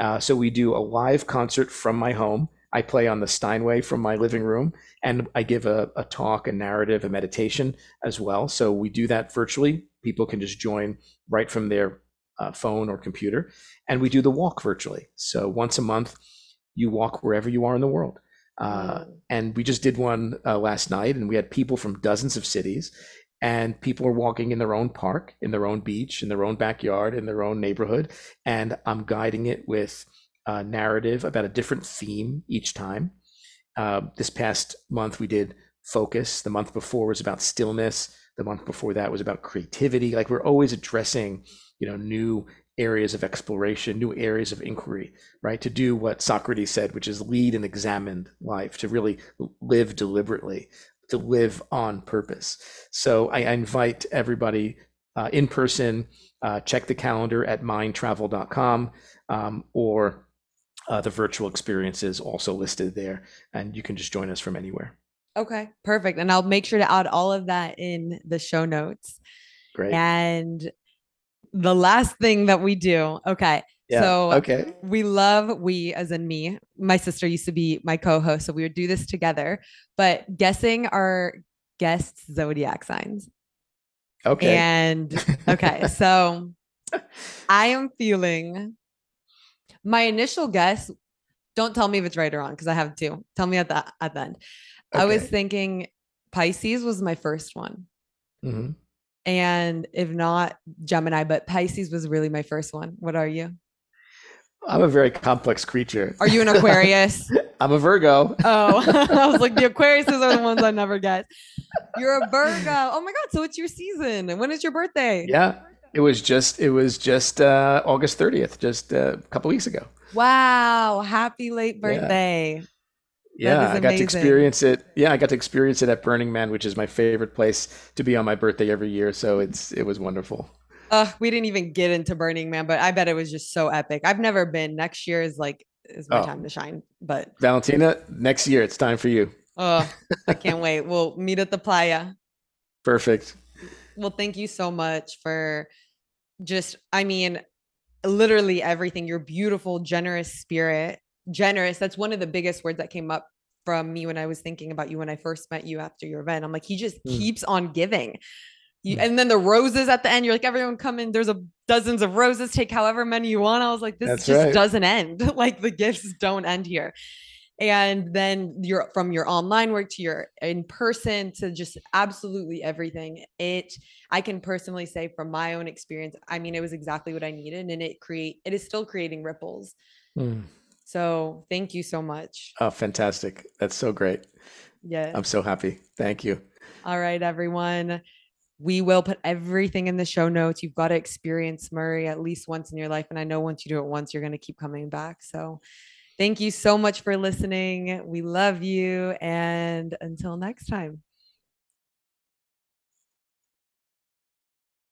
Uh, so we do a live concert from my home. I play on the Steinway from my living room, and I give a, a talk, a narrative, a meditation as well. So we do that virtually. People can just join right from their uh, phone or computer, and we do the walk virtually. So once a month, you walk wherever you are in the world. Uh, and we just did one uh, last night, and we had people from dozens of cities, and people are walking in their own park, in their own beach, in their own backyard, in their own neighborhood. And I'm guiding it with a narrative about a different theme each time. Uh, this past month, we did focus. The month before was about stillness. The month before that was about creativity. Like we're always addressing, you know, new areas of exploration, new areas of inquiry, right? To do what Socrates said, which is lead an examined life, to really live deliberately, to live on purpose. So I, I invite everybody uh, in person, uh, check the calendar at mindtravel.com um, or uh, the virtual experiences also listed there, and you can just join us from anywhere. Okay, perfect. And I'll make sure to add all of that in the show notes. Great. And the last thing that we do, okay, yeah. So okay. we love we as in me. My sister used to be my co-host, so we would do this together. But guessing our guests' zodiac signs. Okay. And okay, so I am feeling my initial guess. Don't tell me if it's right or wrong because I have two. Tell me at the at the end. Okay. I was thinking Pisces was my first one. Mm-hmm. And if not Gemini, but Pisces was really my first one. What are you? I'm a very complex creature. Are you an Aquarius? I'm a Virgo. Oh, I was like, the Aquariuses are the ones I never get. You're a Virgo. Oh my God. So it's your season. And When is your birthday? Yeah. It was just it was just uh, August 30th, just uh, a couple weeks ago. Wow. Happy late birthday. Yeah, is I got to experience it. Yeah, I got to experience it at Burning Man, which is my favorite place to be on my birthday every year. So it's it was wonderful. Uh, we didn't even get into Burning Man, but I bet it was just so epic. I've never been. Next year is like is my Oh, time to shine. But Valentina, next year it's time for you. oh, I can't wait. We'll meet at the playa. Perfect. Well, thank you so much for just, I mean, literally everything. Your beautiful, generous spirit. Generous. That's one of the biggest words that came up from me when I was thinking about you when I first met you after your event. I'm like, he just Mm, keeps on giving. You, mm. and then the roses at the end, you're like, everyone come in. There's a dozens of roses. Take however many you want. I was like, this That's just right. doesn't end. like the gifts don't end here and then you're from your online work to your in person to just absolutely everything it i can personally say from my own experience i mean it was exactly what i needed and it create it is still creating ripples Mm. so thank you so much Oh, fantastic. That's so great. Yeah, I'm so happy. Thank you. all right everyone we will put everything in the show notes you've got to experience murray at least once in your life and i know once you do it once you're going to keep coming back so Thank you so much for listening. We love you. And until next time.